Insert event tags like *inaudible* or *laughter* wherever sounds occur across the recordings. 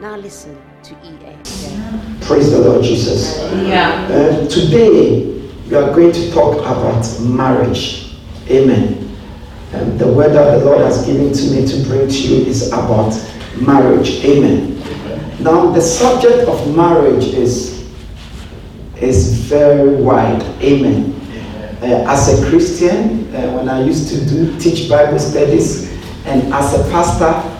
Now listen to EA. Praise the Lord Jesus. Yeah. Uh, today we are going to talk about marriage. Amen. And the word that the Lord has given to me to bring to you is about marriage. Amen. Now the subject of marriage is is very wide. Amen. Uh, as a Christian, uh, when I used to do teach Bible studies, and as a pastor,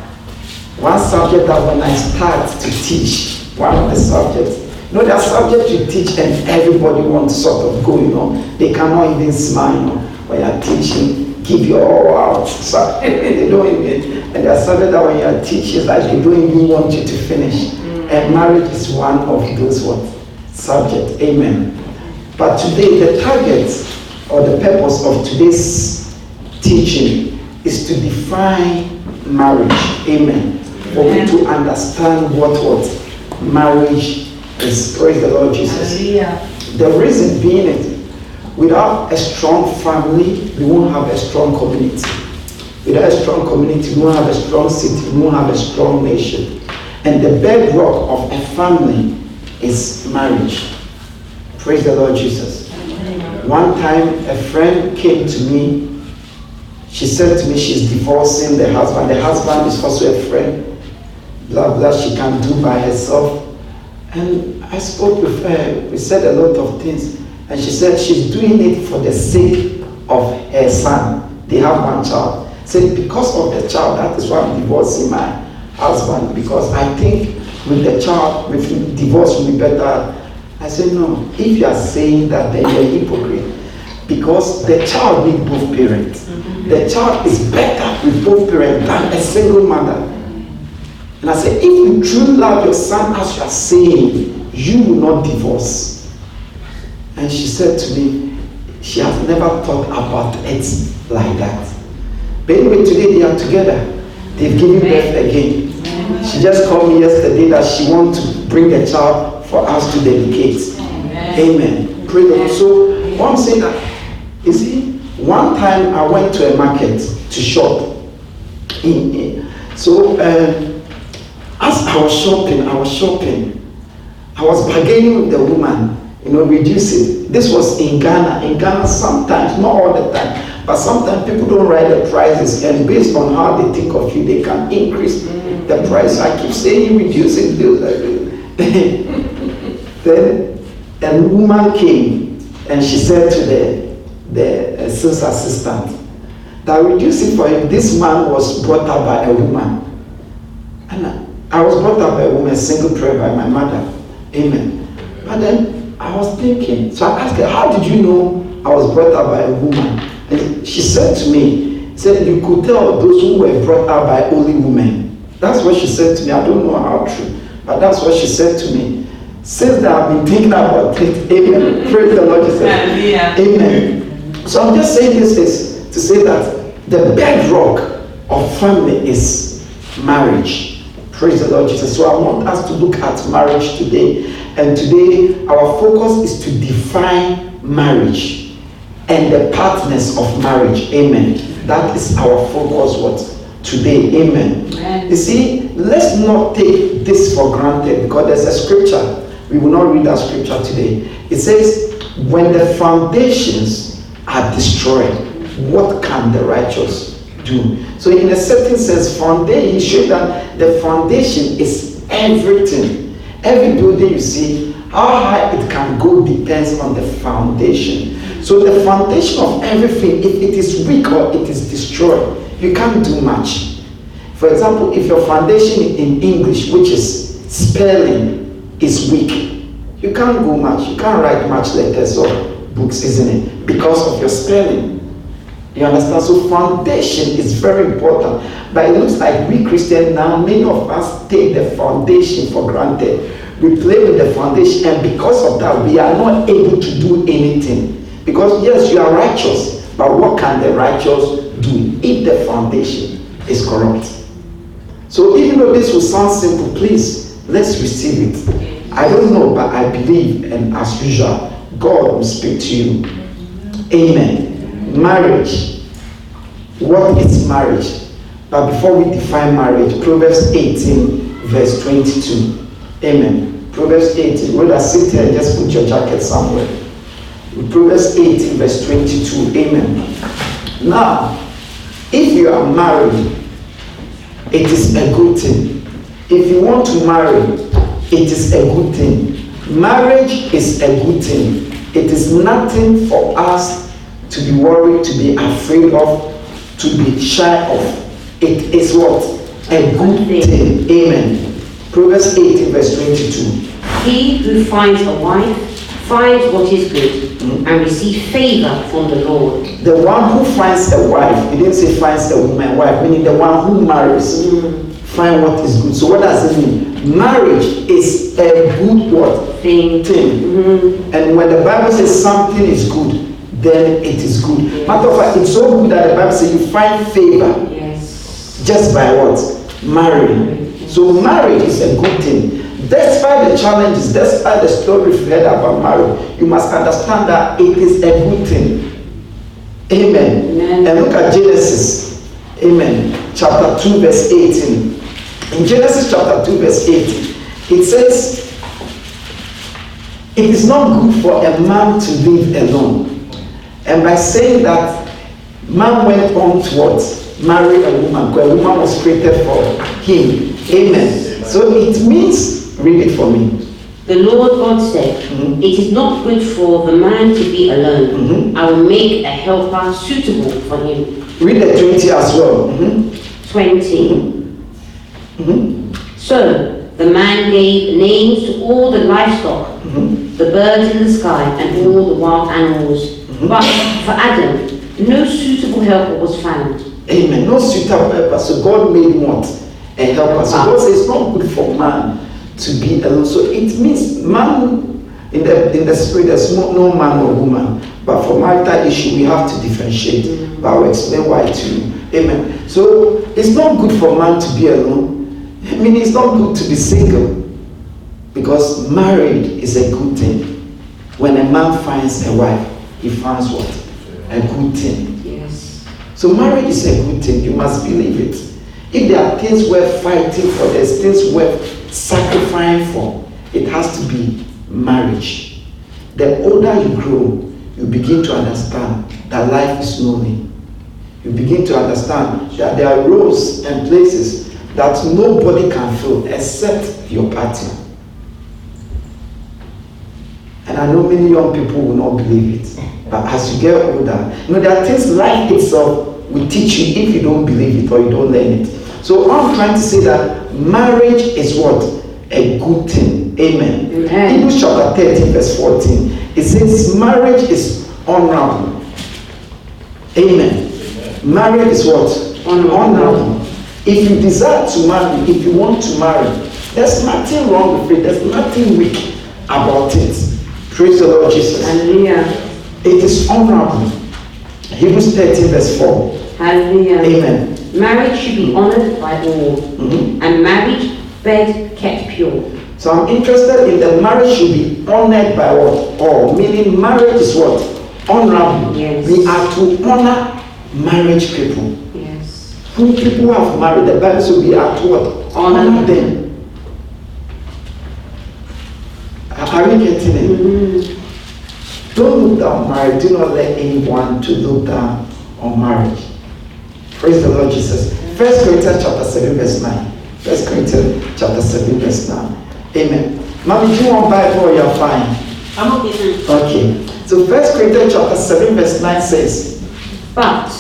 one subject that when I start to teach, one of the subjects, you know, there are subjects you teach and everybody wants sort of go, you know, they cannot even smile, you know, when you're teaching, give your all out. *laughs* So they don't even, and there are subjects that when you're teaching, like they don't even want you to finish. And marriage is one of those what subjects. Amen. But today, the target or the purpose of today's teaching is to define marriage. Amen. For me to understand what what marriage is. Praise the Lord Jesus. The reason being it, without a strong family, we won't have a strong community. Without a strong community, we won't have a strong city, we won't have a strong nation. And the bedrock of a family is marriage. Praise the Lord Jesus. One time, a friend came to me. She said to me she's divorcing the husband. The husband is also a friend. Blah, blah, she can do by herself. And I spoke with her. We said a lot of things. And she said she's doing it for the sake of her son. They have one child. Said because of the child, that is why I'm divorcing my husband. Because I think with the child, with divorce will be better. I said, no. If you are saying that, then you're a hypocrite. Because the child needs both parents. Mm-hmm. The child is better with both parents than a single mother. And I said, if you truly love your son as you are saying, you will not divorce. And she said to me, she has never thought about it like that. But anyway, today they are together. They've given birth again. She just called me yesterday that she wants to bring a child for us to dedicate. Amen. Praise the Lord. So what I'm saying that you see, one time I went to a market to shop. In, in- so uh, as I was shopping, I was shopping. I was bargaining with the woman, you know, reduce it. This was in Ghana. In Ghana, sometimes, not all the time, but sometimes people don't write the prices, and based on how they think of you, they can increase the price. I keep saying reducing, reduce it. that. *laughs* then a woman came and she said to the the uh, sales assistant that reduce it for him. This man was brought up by a woman. And I, was brought up by a woman, single prayer by my mother. Amen. But then I was thinking, so I asked her, how did you know I was brought up by a woman? And she said to me, said you could tell those who were brought up by only women. That's what she said to me. I don't know how true, but that's what she said to me. Since that I've been thinking about it, amen. Praise the Lord Jesus. Hallelujah. Amen. So I'm just saying this is to say that the bedrock of family is marriage. Praise the Lord Jesus. So I want us to look at marriage today. And today our focus is to define marriage and the partners of marriage. Amen. That is our focus what today. Amen. Amen. You see, let's not take this for granted because there's a scripture. We will not read that scripture today. It says, when the foundations are destroyed, what can the righteous do? So, in a certain sense, foundation, he showed that the foundation is everything. Every building you see, how high it can go depends on the foundation. So, the foundation of everything, if it is weak or it is destroyed, you can't do much. For example, if your foundation in English, which is spelling, is weak, you can't go much. You can't write much letters or books, isn't it? Because of your spelling. You understand? So foundation is very important. But it looks like we Christians now, many of us take the foundation for granted. We play with the foundation, and because of that, we are not able to do anything. Because yes, you are righteous, but what can the righteous do if the foundation is corrupt? So even though this will sound simple, please let's receive it. I don't know, but I believe, and as usual, God will speak to you. Amen marriage. What is marriage? But before we define marriage, Proverbs 18, verse 22. Amen. Proverbs 18. When I sit here, just put your jacket somewhere. Proverbs 18, verse 22. Amen. Now, if you are married, it is a good thing. If you want to marry, it is a good thing. Marriage is a good thing. It is nothing for us to be worried, to be afraid of, to be shy of. It is what? A good thing. Amen. Proverbs 18, verse 22. He who finds a wife finds what is good mm-hmm. and receives favor from the Lord. The one who finds a wife, he didn't say finds a woman wife, meaning the one who marries. Mm. Find what is good. So what does it mean? Marriage is a good what? Thing. thing. Mm-hmm. And when the Bible says something is good, then it is good. Matter of fact, it's so good that the Bible says you find favor yes. just by what? Marrying. So marriage is a good thing. Despite the challenges, despite the stories we heard about marriage, you must understand that it is a good thing. Amen. Amen. And look at Genesis. Amen. Chapter 2, verse 18. In Genesis chapter 2, verse 18, it says, It is not good for a man to live alone. And by saying that, man went on to what? Marry a woman, because a woman was created for him. Amen. So it means, read it for me. The Lord God said, mm-hmm. It is not good for the man to be alone. Mm-hmm. I will make a helper suitable for him. Read the 20 as well. Mm-hmm. 20. Mm-hmm. So the man gave names to all the livestock, mm-hmm. the birds in the sky, and all the wild animals but for Adam, no suitable helper was found. Amen. No suitable helper. So God made what? A helper. So God says it's not good for man to be alone. So it means man in the in the spirit there's no, no man or woman. But for marital issue we have to differentiate. Mm-hmm. But I'll explain why to you. Amen. So it's not good for man to be alone. I mean it's not good to be single. Because married is a good thing. When a man finds a wife, he finds what? A good thing. Yes. So marriage is a good thing. You must believe it. If there are things worth fighting for, there's things worth sacrificing for, it has to be marriage. The older you grow, you begin to understand that life is lonely. You begin to understand that there are roles and places that nobody can fill except your partner. And I know many young people will not believe it. But as you get older, you know, there are things life itself will teach you if you don't believe it or you don't learn it. So I'm trying to say that marriage is what? A good thing. Amen. Amen. Hebrews chapter 13, verse 14. It says marriage is honorable. Amen. Amen. Marriage is what? Honorable. honorable. If you desire to marry, if you want to marry, there's nothing wrong with it. There's nothing weak about it. Praise the Lord Jesus. Hallelujah. It is honorable. Hebrews 13, verse 4. Hallelujah. Amen. Marriage should be honored by all, mm-hmm. and marriage bed kept pure. So I'm interested in the marriage should be honored by what? All. Meaning marriage is what? Honorable. Yes. We are to honor marriage people. Yes. Who people have married, the Bible says we are to what? Honor, honor them. Are you getting it? Mm-hmm. Don't look down marriage. Do not let anyone to look down on marriage. Praise the Lord Jesus. First Corinthians chapter 7, verse 9. First Corinthians chapter 7, verse 9. Amen. Mommy, do you want Bible or you're fine? I'm okay. Okay. So First Corinthians chapter 7, verse 9 says, But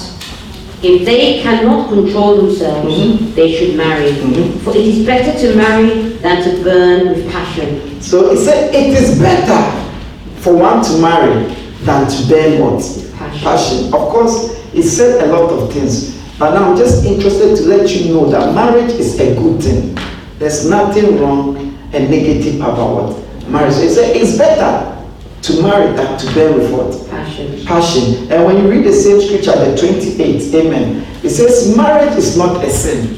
if they cannot control themselves, mm-hmm. they should marry. Mm-hmm. For it is better to marry than to burn with passion. So he said it is better for one to marry than to bear what? Passion. Of course, it said a lot of things. But now I'm just interested to let you know that marriage is a good thing. There's nothing wrong and negative about what marriage. It's, it's better to marry than to bear with what? Passion. Passion. And when you read the same scripture, the 28, amen, it says marriage is not a sin.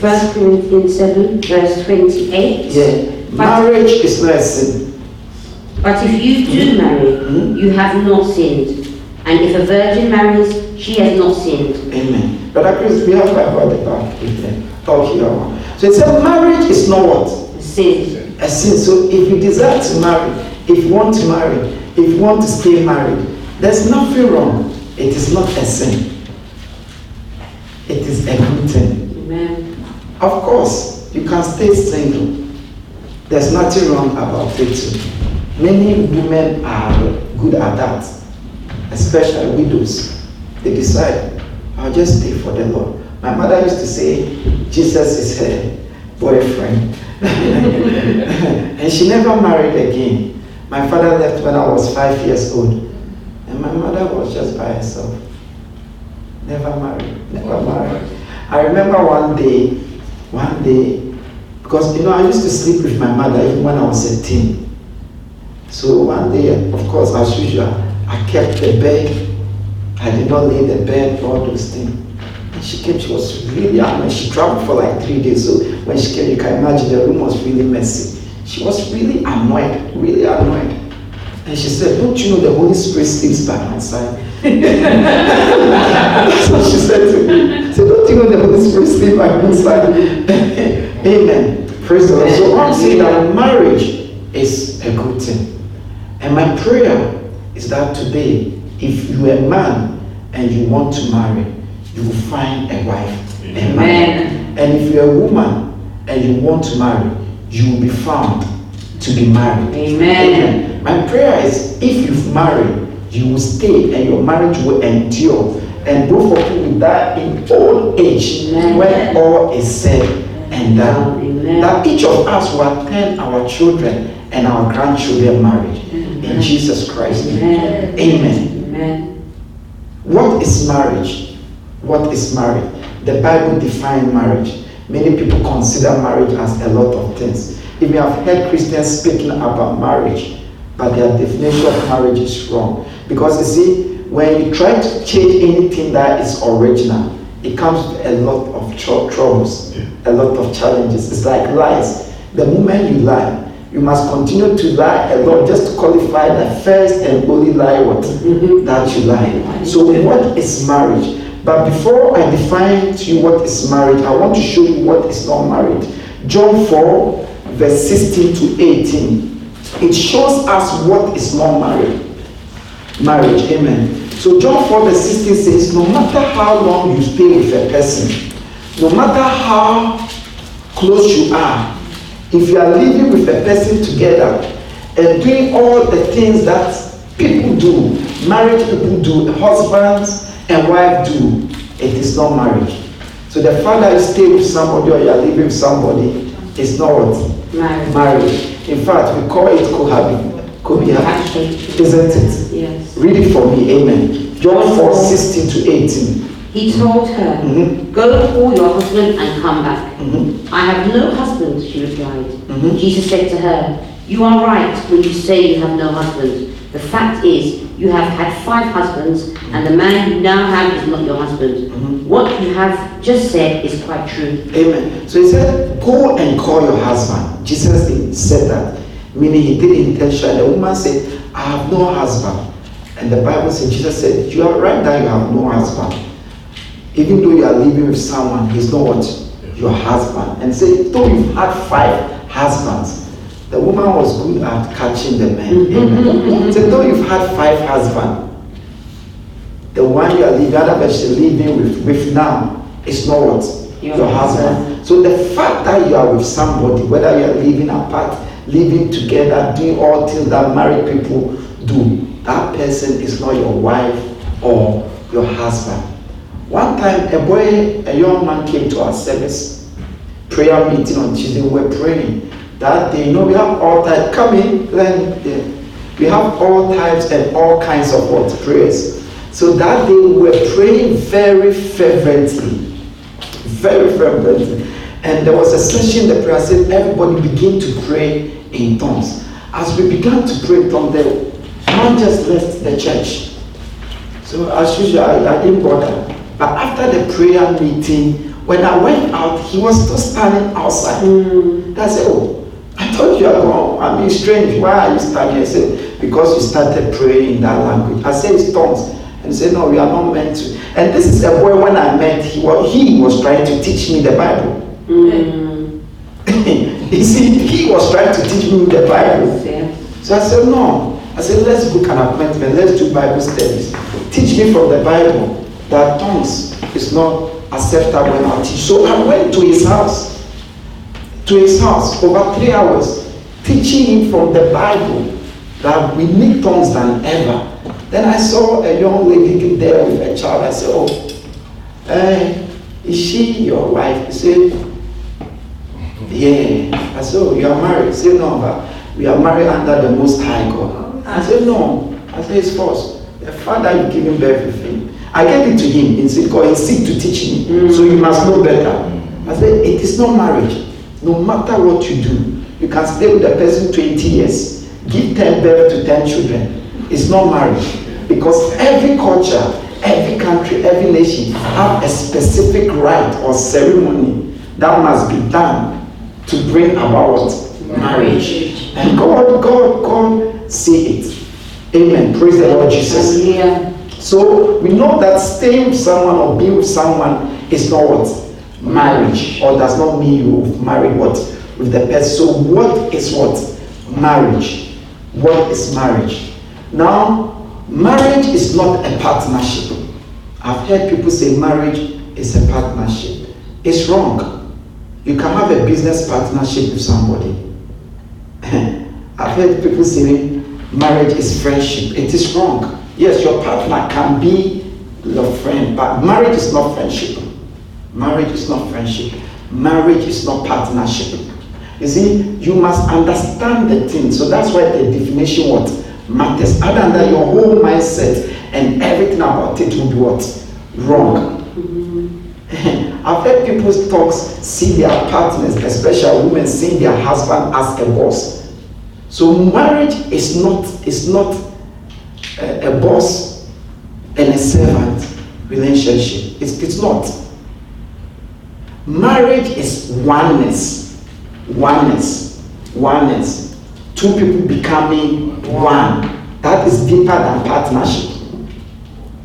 1 Corinthians 7, verse 28. Yeah. But, Marriage is not a sin. But if you do marry, Mhm. you have not sinned. And if a virgin marries, she has not sinned. Amen. Brother Chris, we have Bible at the back with them. Oh, here. So it said marriage is not what? Sin. A sin. So if you desire to marry, if you want to marry, if you want to stay married, there's nothing wrong. It is not a sin. It is a good thing. Amen. Of course, you can stay single. There's nothing wrong about it too. Many women are good at that, especially widows. They decide, I'll just stay for the Lord. My mother used to say, Jesus is her boyfriend. *laughs* and she never married again. My father left when I was five years old. And my mother was just by herself. Never married. Never married. I remember one day, one day, because you know, I used to sleep with my mother even when I was a teen. So one day, of course, as usual, I kept the bed. I did not lay the bed, for all those things. And she came, she was really annoyed. She traveled for like three days. So when she came, you can imagine the room was really messy. She was really annoyed, really annoyed. And she said, Don't you know the Holy Spirit sleeps by my side? *laughs* so she said to me, so don't you know the Holy Spirit sleeps by my side? *laughs* Amen. Praise the Lord. So I'm saying that marriage is a good thing. And my prayer is that today, if you're a man and you want to marry, you will find a wife. Amen. Amen. And if you're a woman and you want to marry, you will be found to be married. Amen. My prayer is if you've married, you will stay and your marriage will endure. And both of you will die in old age Amen. when all is said and done. Amen. That each of us will attend our children and our grandchildren marriage. In Jesus Christ. Amen. Amen. Amen. What is marriage? What is marriage? The Bible defines marriage. Many people consider marriage as a lot of things. If you have heard Christians speaking about marriage, but their definition of marriage is wrong. Because you see, when you try to change anything that is original, it comes with a lot of tr- troubles, a lot of challenges. It's like lies. The moment you lie, you must continue to lie a lot just to qualify the first and only lie what mm-hmm. that you lie. So what is marriage? But before I define to you what is marriage, I want to show you what is not marriage. John 4, verse 16 to 18. It shows us what is not marriage. Marriage, amen. So John 4, verse 16 says, no matter how long you stay with a person, no matter how close you are, if you are living with a person together and doing all the things that people do, married people do, husbands and wife do, it is not marriage. So the fact that you stay with somebody or you are living with somebody is not what? Marriage. Marriage. In fact, we call it cohabit. Cohabit. Isn't it? Yes. Read it for me, amen. John 4 16 to 18. He told her, Mhm. Go call your husband and come back. Mhm. I have no husband, she replied. Mhm. Jesus said to her, You are right when you say you have no husband. The fact is, you have had five husbands, and the man you now have is not your husband. Mhm. What you have just said is quite true. Amen. So he said, Go and call your husband. Jesus said that, meaning he did intentionally. The woman said, I have no husband. And the Bible said, Jesus said, You are right that you have no husband. Even though you are living with someone, he's not what? Your husband. And say, though you've had five husbands, the woman was good at catching the men. Amen. Mm-hmm. Say, though you've had five husbands, the one you are living, other person living with, with now is not what? Your Your, husband. So the fact that you are with somebody, whether you are living apart, living together, doing all things that married people do, that person is not your wife or your husband. One time, a boy, a young man came to our service, prayer meeting on Tuesday. We were praying that day. You know, we have all types. Come in. We have all types and all kinds of what prayers So that day we were praying very fervently. Very fervently. And there was a session in the prayer said everybody begin to pray in tongues. As we began to pray in tongues, the man just left the church. So as usual, I, I didn't bother. But after the prayer meeting, when I went out, he was still standing outside. Mm. I said, Oh, I thought you are gone. I mean, strange. Why are you standing? I said, Because you started praying in that language. I said, It's tongues. And he said, No, we are not meant to. And this is a boy when I met, he was, he was trying to teach me the Bible. Mm. *laughs* you see, he was trying to teach me the Bible. So I said, No. I said, Let's book an appointment. Let's do Bible studies. Teach me from the Bible that tongues is not acceptable in our teach. So I went to his house. To his house over three hours, teaching him from the Bible that we need tongues than ever. Then I saw a young lady there with a child. I said, Oh, uh, is she your wife? He said, Yeah. I said, Oh, you are married? He said, No, but we are married under the Most High God. I said, No. I said, It's false. The father you giving birth. I gave it to him in said, God, he's sick to teach me. Mm. So you must know better. I said, It is not marriage. No matter what you do, you can stay with a person 20 years, give 10 birth to 10 children. It's not marriage. Because every culture, every country, every nation have a specific rite or ceremony that must be done to bring about marriage. And God, God, God see it. Amen. Praise the Lord Jesus. Yeah. So we know that staying with someone or being with someone is not what? Marriage. Or does not mean you married what? With the person. So what is what? Marriage. What is marriage? Now, Marriage is not a partnership. I've heard people say marriage is a partnership. It's wrong. You can have a business partnership with somebody. *laughs* I've heard people saying marriage is friendship. It is wrong. Yes, your partner can be your friend, but marriage is not friendship. Marriage is not friendship. Marriage is not partnership. You see, you must understand the thing. So that's why the definition what matters. Other than that, your whole mindset and everything about it will be what? Wrong. *laughs* I've heard people's talks see their partners, especially women, see their husband as a boss. So marriage is not is not a, a boss and a servant relationship. It's, it's not. Marriage is oneness, oneness, oneness two people becoming one. That is deeper than partnership.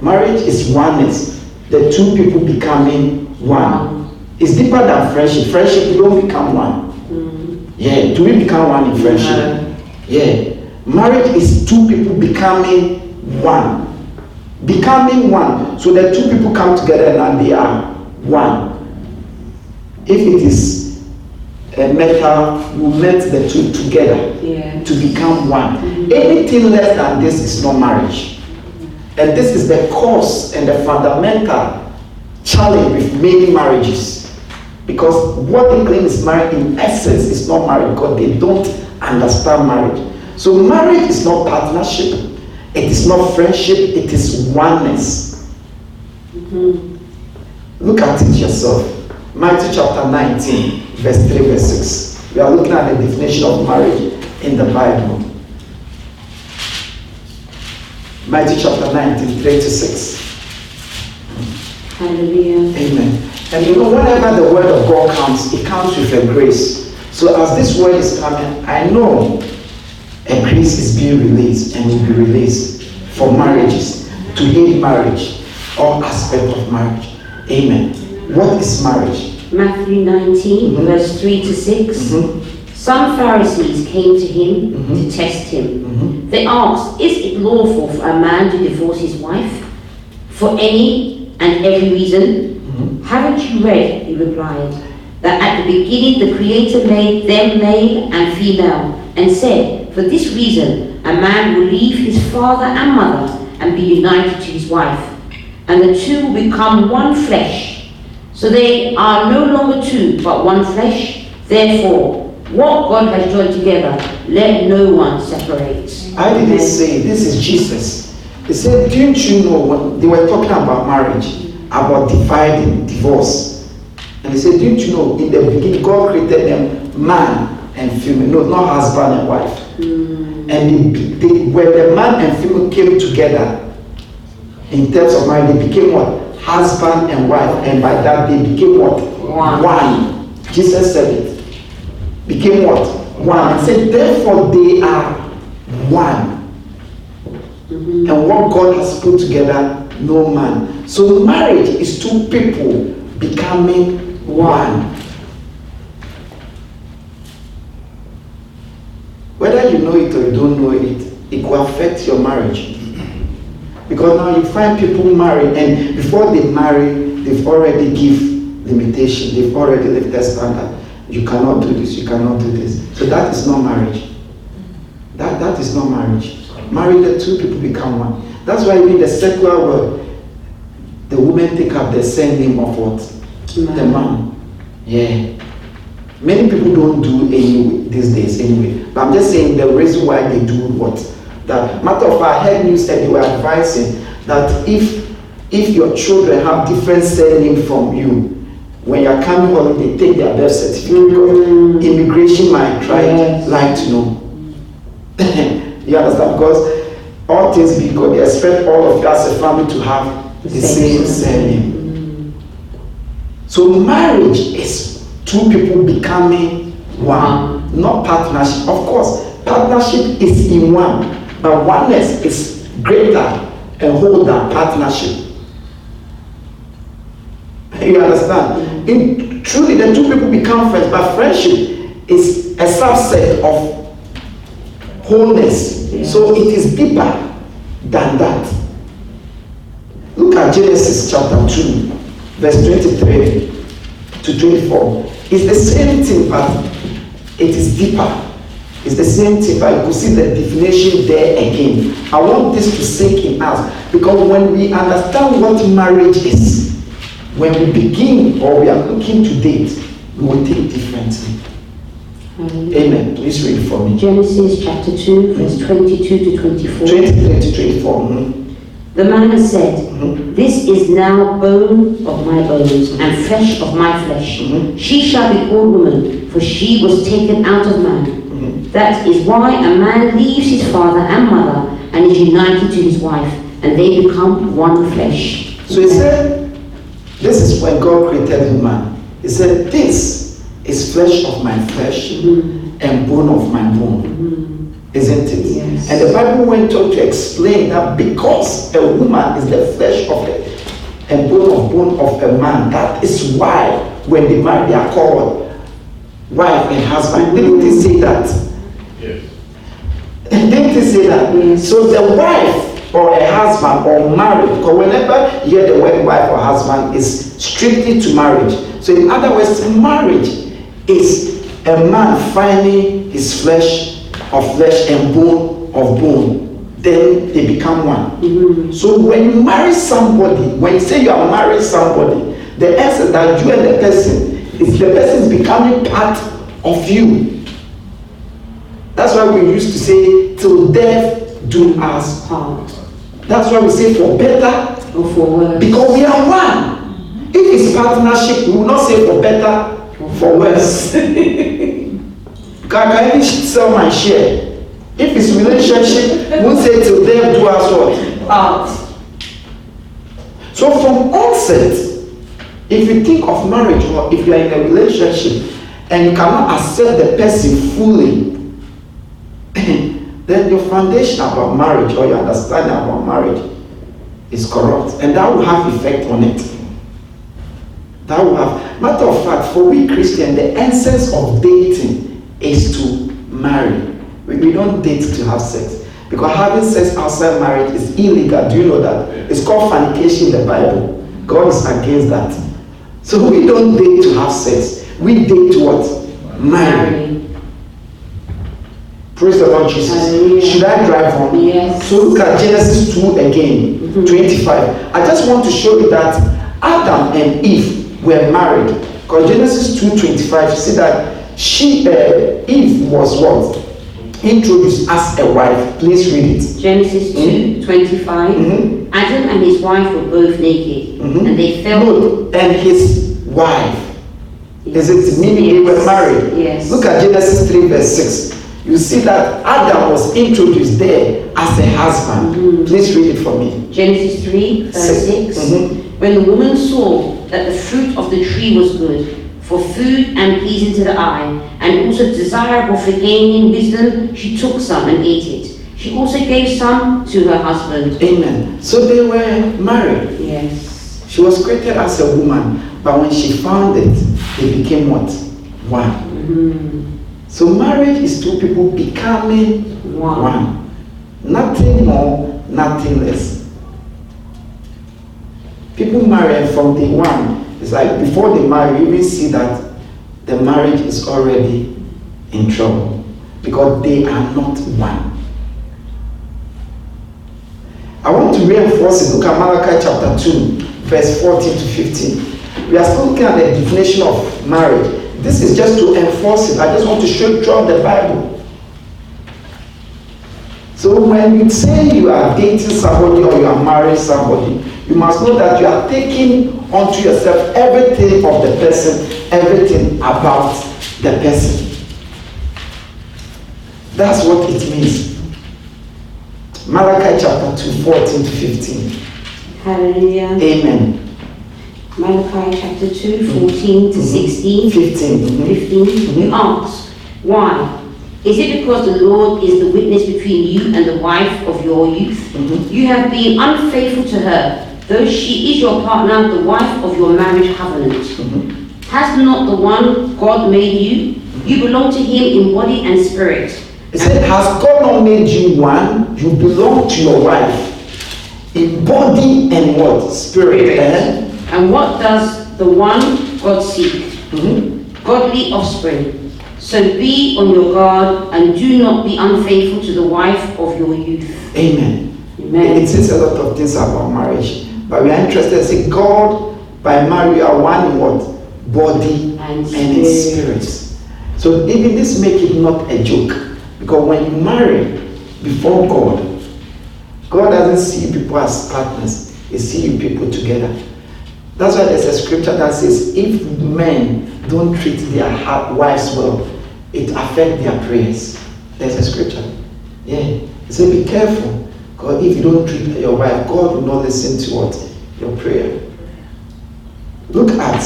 Marriage is oneness. The two people becoming one. It's deeper than friendship. Friendship, you don't become one. Mm. Yeah, do we become one in friendship? Yeah. Marriage is two people becoming one. Becoming one. So the two people come together and they are one. If it is a metal, you met the two together yeah. to become one. Mm-hmm. Anything less than this is not marriage. And this is the cause and the fundamental challenge with many marriages. Because what they claim is marriage in essence is not marriage because they don't understand marriage. So marriage is not partnership, it is not friendship, it is oneness. Mm-hmm. Look at it yourself. Matthew chapter 19 verse 3, verse 6. We are looking at the definition of marriage in the Bible. Matthew chapter 19, 3 to 6. Hallelujah. Amen. And you know, whenever the word of God comes, it comes with a grace. So as this word is coming, I know a grace is being released and will be released for marriages, to heal marriage, all aspects of marriage. Amen. What is marriage? Matthew 19, mm-hmm. verse 3 to 6. Mm-hmm. Some Pharisees came to him mm-hmm. to test him. Mm-hmm. They asked, Is it lawful for a man to divorce his wife for any and every reason? Mm-hmm. Haven't you read, he replied, that at the beginning the Creator made them male and female and said, For this reason a man will leave his father and mother and be united to his wife, and the two will become one flesh. So they are no longer two, but one flesh. Therefore, what God has joined together, let no one separate. I didn't say this is Jesus. He said, Didn't you know when they were talking about marriage, about dividing, divorce? And he said, Didn't you know in the beginning God created them man and female, no, not husband and wife. Mm. And they, they, when the man and female came together, in terms of marriage, they became what? Husband and wife. And by that, they became what? One. One. Jesus said it. Became what? One. And said, therefore, they are one. Mm-hmm. And what God has put together, no man. So the marriage is two people becoming one. Whether you know it or you don't know it, it will affect your marriage. Because now you find people marry, and before they marry, they've already give limitation. They've already lifted standard. You cannot do this. You cannot do this. So that is not marriage. That that is not marriage. Married, the two people become one. That's why in the secular world, the women take up the same name of what? Man. The man. Yeah. Many people don't do any these days anyway. But I'm just saying the reason why they do what that matter of fact, I heard news that they were advising that if if your children have different surname from you, when you're coming home, they take their birth certificate. Mm. Immigration might try yes. like to know. *laughs* you understand? Because all things because they expect all of you as a family to have the, the same, surname. Mm. So marriage is two people becoming one, not partnership. Of course, partnership is in one, but oneness is greater and whole than partnership. You understand? In, truly, the two people become friends, but friendship is a subset of wholeness. So it is deeper than that. Look at Genesis chapter 2, verse 23 to 24. It's the same thing, but it is deeper. It's the same thing, but you could see the definition there again. I want this to sink in us because when we understand what marriage is, when we begin or we are looking to date, we will think differently. Mm-hmm. Amen. Please read for me. Genesis chapter 2, verse 22 to 24. 23 to 24. Mm-hmm. The man said, mm-hmm. This is now bone of my bones and flesh of my flesh. Mm-hmm. She shall be called woman, for she was taken out of man. Mm-hmm. That is why a man leaves his father and mother and is united to his wife, and they become one flesh. So he said, This is when God created man. He said, This is flesh of my flesh mm-hmm. and bone of my bone. Mm-hmm isn't it? Yes. And the Bible went on to explain that because a woman is the flesh of it and bone of bone of a man, that is why when they marry, they are called wife and husband. Didn't he say that? Yes. Didn't he say that? Yes. So the wife or a husband or marriage, because whenever you hear the word wife or husband, is strictly to marriage. So in other words, marriage is a man finding his flesh of flesh and bone of bone, then they become one. Mm-hmm. So when you marry somebody, when you say you are marrying somebody, the essence that you and the person is the person is becoming part of you. That's why we used to say, till death do us part. That's why we say for better or for worse. Because we are one. Mm-hmm. If it's partnership, we will not say for better, for worse. *laughs* Can, can even sell my share? If it's relationship, we'll say to them do us what? Out. So from onset, if you think of marriage or if you are in a relationship and you cannot accept the person fully, *clears throat* then your foundation about marriage or your understanding about marriage is corrupt. And that will have effect on it. That will have matter of fact, for we Christians, the essence of dating is to marry. We, we don't date to have sex. Because having sex outside marriage is illegal. Do you know that? It's called fornication in the Bible. God is against that. So we don't date to have sex. We date to what? Marry. Praise the Lord Jesus. Should I drive on? Yes. So look at Genesis 2 again, mm-hmm. 25. I just want to show you that Adam and Eve were married. Because Genesis 2 25, see that she uh, Eve was what? introduced as a wife. Please read it. Genesis 2 25. Mhm. Adam and his wife were both naked, Mhm. and they fell. Look, and his wife. Is it meaning they were married? Yes. Look at Genesis 3, verse 6. You see that Adam was introduced there as a husband. Mhm. Please read it for me. Genesis 3, verse Six. 6. Mhm. When the woman saw that the fruit of the tree was good, for food and pleasing to the eye, and also desirable for gaining wisdom, she took some and ate it. She also gave some to her husband. Amen. So they were married. Yes. She was created as a woman, but when she found it, they became what? One. Mhm. So marriage is two people becoming One. one. Nothing more, nothing less. People marry from day one, it's like before they marry, you even see that the marriage is already in trouble because they are not one. I want to reinforce it. Look at Malachi chapter 2, verse 14 to 15. We are still looking at the definition of marriage. This is just to enforce it. I just want to show you draw the Bible. So when you say you are dating somebody or you are marrying somebody, you must know that you are taking onto yourself everything of the person, everything about the person. That's what it means. Malachi chapter 2, 14 to 15. Hallelujah. Amen. Malachi chapter 2, 14 to 16. 15. mhm. 15. Mhm. You ask, why? Is it because the Lord is the witness between you and the wife of your youth? Mhm. You have been unfaithful to her, though she is your partner, the wife of your marriage covenant. Mhm. Has not the one God made you? You belong to him in body and spirit. It said, Has God not made you one? You belong to your wife in body and what? Spirit. eh? And what does the one God seek? Mhm. godly offspring. So be on your guard and do not be unfaithful to the wife of your youth. Amen. Amen. It says a lot of things about marriage, but we are interested. Say, God, by marriage, are one in what? Body And and in spirit. So even this make it not a joke, because when you marry before God, God doesn't see people as partners; He sees you people together. That's why there's a scripture that says, if men don't treat their wives well, it affects their prayers. There's a scripture. Yeah. He said, be careful. Because if you don't treat your wife, God will not listen to what? Your prayer. Look at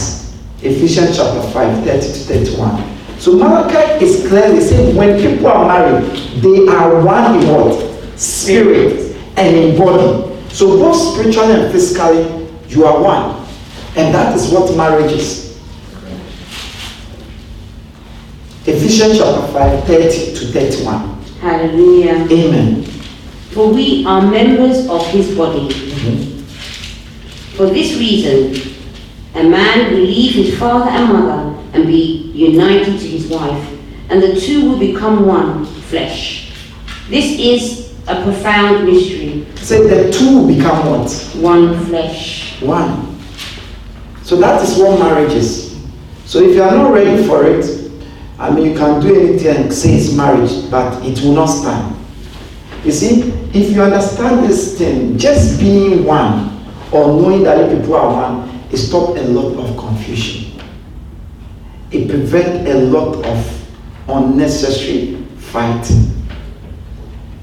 Ephesians chapter 5, 30 to 31. So Malachi is clearly saying when people are married, they are one in what? Spirit and in body. So both spiritually and physically, you are one. And that is what marriage is. Ephesians chapter 5, 30 to 31. Hallelujah. Amen. For we are members of his body. Mm-hmm. For this reason, a man will leave his father and mother and be united to his wife, and the two will become one flesh. This is a profound mystery. So the two become what? One flesh. One. So that is what marriage is. So if you are not ready for it, I mean, you can do anything and say it's marriage, but it will not stand. You see, if you understand this thing, just being one or knowing that if people are one, it stops a lot of confusion. It prevents a lot of unnecessary fighting.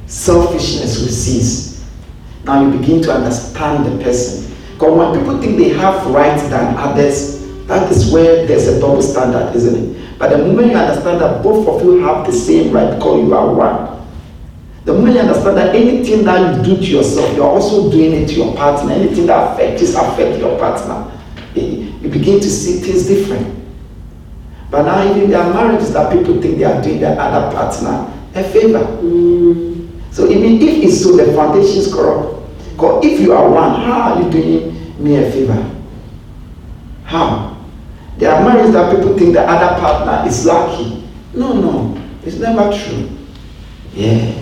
Selfishness will cease. Now you begin to understand the person. Because when people think they have rights than others, that is where there's a double standard, isn't it? But the moment you understand that both of you have the same right because you are one, the moment you understand that anything that you do to yourself, you're also doing it to your partner. Anything that affects affect your partner. You begin to see things different. But now even there are marriages that people think they are doing their other partner a favor. Mm, So even if it's so, the foundation is corrupt. Because if you are one, how are you doing me a favor? How? There are marriages that people think the other partner is lucky. No, no, it's never true. Yeah,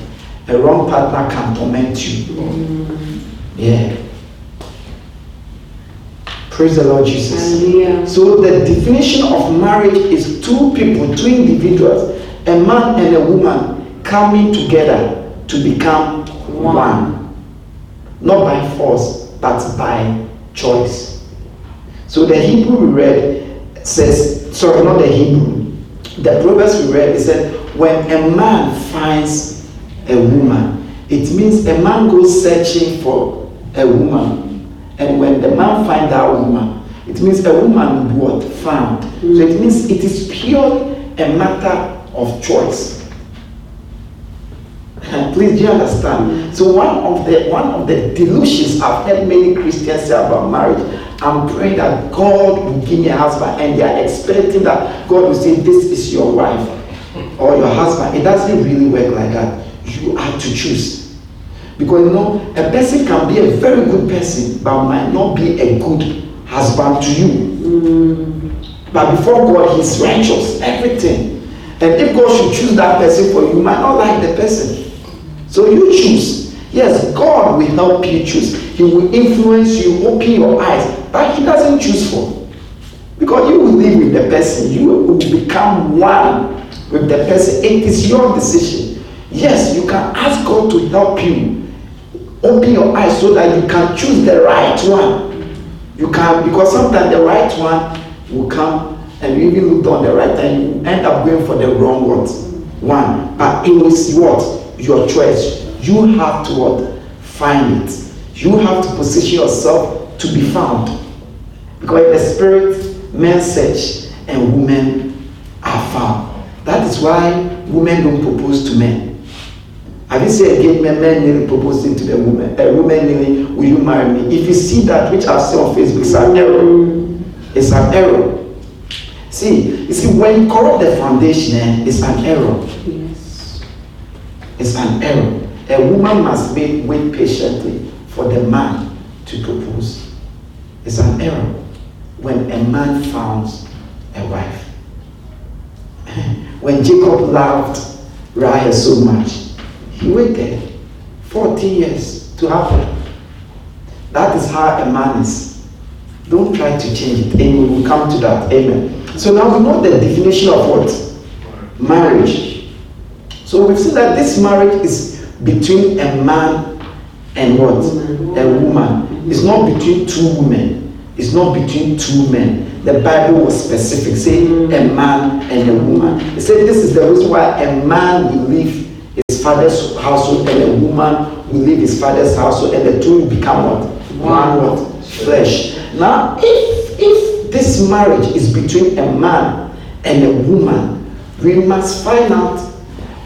a wrong partner can torment you. mm, Yeah. Praise the Lord Jesus. hallelujah. So the definition of marriage is two people, two individuals, a man and a woman, coming together to become one. one. Not by force, but by choice. So the Hebrew we read says, sorry, not the Hebrew. The Proverbs we read, it said, when a man finds a woman, it means a man goes searching for a woman. And when the man finds that woman, it means a woman what found. Mm-hmm. So it means it is purely a matter of choice. Please, do you understand? Mm-hmm. So one of the one of the delusions I've heard many Christians say about marriage, I'm praying that God will give me a husband, and they are expecting that God will say, "This is your wife or your husband." It doesn't really work like that. You have to choose. Because you know, a person can be a very good person, but might not be a good husband to you. Mm. But before God, He's righteous, everything. And if God should choose that person for you, you might not like the person. So you choose. Yes, God will help you choose. He will influence you, open your eyes, but He doesn't choose for. Because you will live with the person, you will become one with the person. It is your decision. Yes, you can ask God to help you. Open your eyes so that you can choose the right one. You can because sometimes the right one will come and you even look on the right and you end up going for the wrong what one. But it was what your choice. You have to what find it. You have to position yourself to be found. Because the spirit, men search and women are found. That is why women don't propose to men. Have you seen a men, men nearly proposing to the woman? A woman nearly, will you marry me? If you see that, which I've seen on Facebook, it's an error. It's an error. See, you see, when you corrupt the foundation, eh, it's an error. Yes. It's an error. A woman must wait, wait patiently for the man to propose. It's an error when a man finds a wife. *laughs* when Jacob loved Rachel so much, he waited 40 years to have her. That is how a man is. Don't try to change it, and we will come to that. Amen. So now we know the definition of what? Marriage. So we've seen that this marriage is between a man and what? A woman. It's not between two women. It's not between two men. The Bible was specific, saying a man and a woman. It said this is the reason why a man will leave his father's household and a woman will leave his father's household and the two will become what? One what? Flesh. Now, if if this marriage is between a man and a woman, we must find out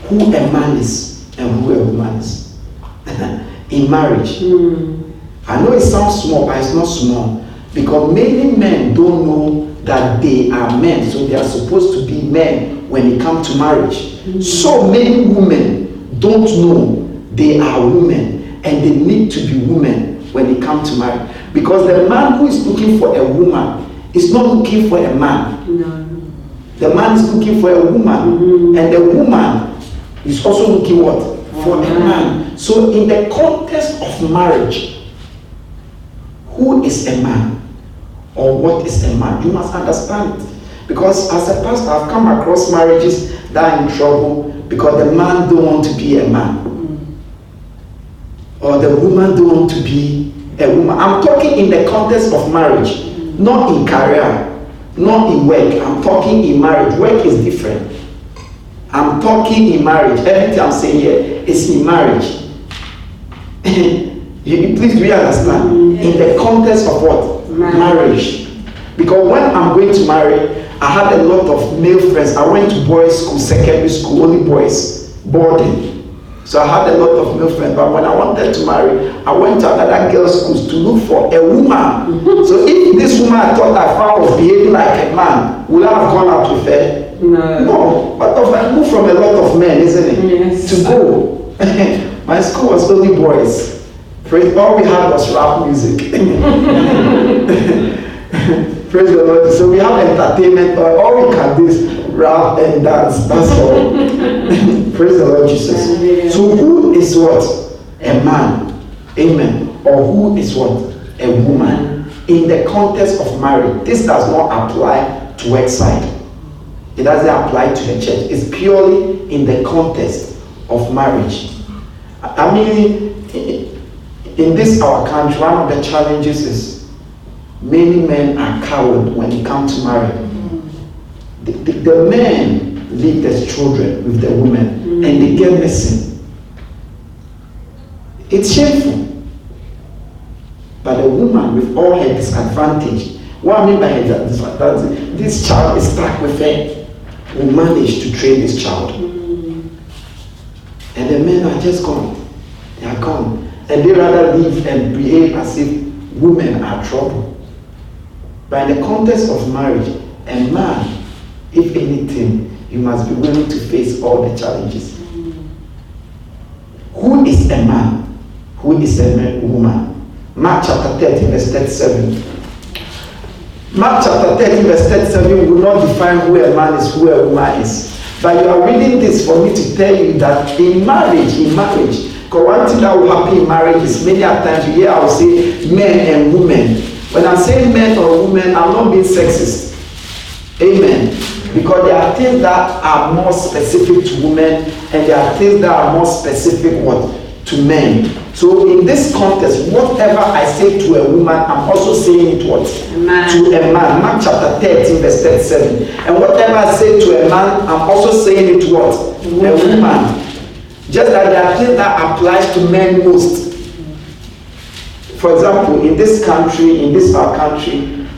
who a man is and who a woman is. *laughs* In marriage. Mm. I know it sounds small, but it's not small. Because many men don't know that they are men, so they are supposed to be men when it comes to marriage. So many women don't know they are women and they need to be women when they come to marry. Because the man who is looking for a woman is not looking for a man. No. The man is looking for a woman, mm-hmm. and the woman is also looking what? For a man. So, in the context of marriage, who is a man? Or what is a man? You must understand it. Because as a pastor, I've come across marriages that in trouble because the man don't want to be a man. Mm. Or the woman don't want to be a woman. I'm talking in the context of marriage not in career not in work. I'm talking in marriage. Work is different. I'm talking in marriage. Everything i'm saying here is in marriage. *laughs* You, please do you understand? Mm. In the context of what? Marriage. Because when i'm going to marry I had a lot of male friends. I went to boys' school, secondary school, only boys, boarding. So I had a lot of male friends. But when I wanted to marry, I went to another girls' school to look for a woman. *laughs* so if this woman I thought I found was behaving like a man, would I have gone out with her? No. No. But I moved from a lot of men, isn't it? Yes. To go. *laughs* My school was only boys. All we had was rap music. *laughs* Praise the Lord. So we have entertainment, but all we can do is rap and dance. That's all. *laughs* Praise the Lord Jesus. So who is what? A man. Amen. Or who is what? A woman. In the context of marriage, this does not apply to outside. It doesn't apply to the church. It's purely in the context of marriage. I mean, in this our country, one of the challenges is many men are coward when it comes to marriage. The, the, the men leave their children with the women mm. and they get missing. It's shameful. But a woman with all her disadvantage, what I mean by her disadvantage, this child is stuck with her, will manage to train this child. Mm. And the men are just gone. They are gone. And they rather live and behave as if women are trouble. But in the context of marriage, a man, if anything, you must be willing to face all the challenges. Who is a man? Who is a woman? Mark chapter 30, verse 37. Mark chapter 30, verse 37 will not define who a man is, who a woman is. But you are reading this for me to tell you that in marriage, in marriage, because one thing that will happen in marriage is many a times you hear I will say men and women. When I'm saying men or women, I'm not being sexist. Amen. Because there are things that are more specific to women and there are things that are more specific what? To men. So in this context, whatever I say to a woman, I'm also saying it what? Man. To a man. Mark chapter 13, verse 37. And whatever I say to a man, I'm also saying it to what? Woman. A woman. Just that there are things that applies to men most. For example, in this country, in this our country,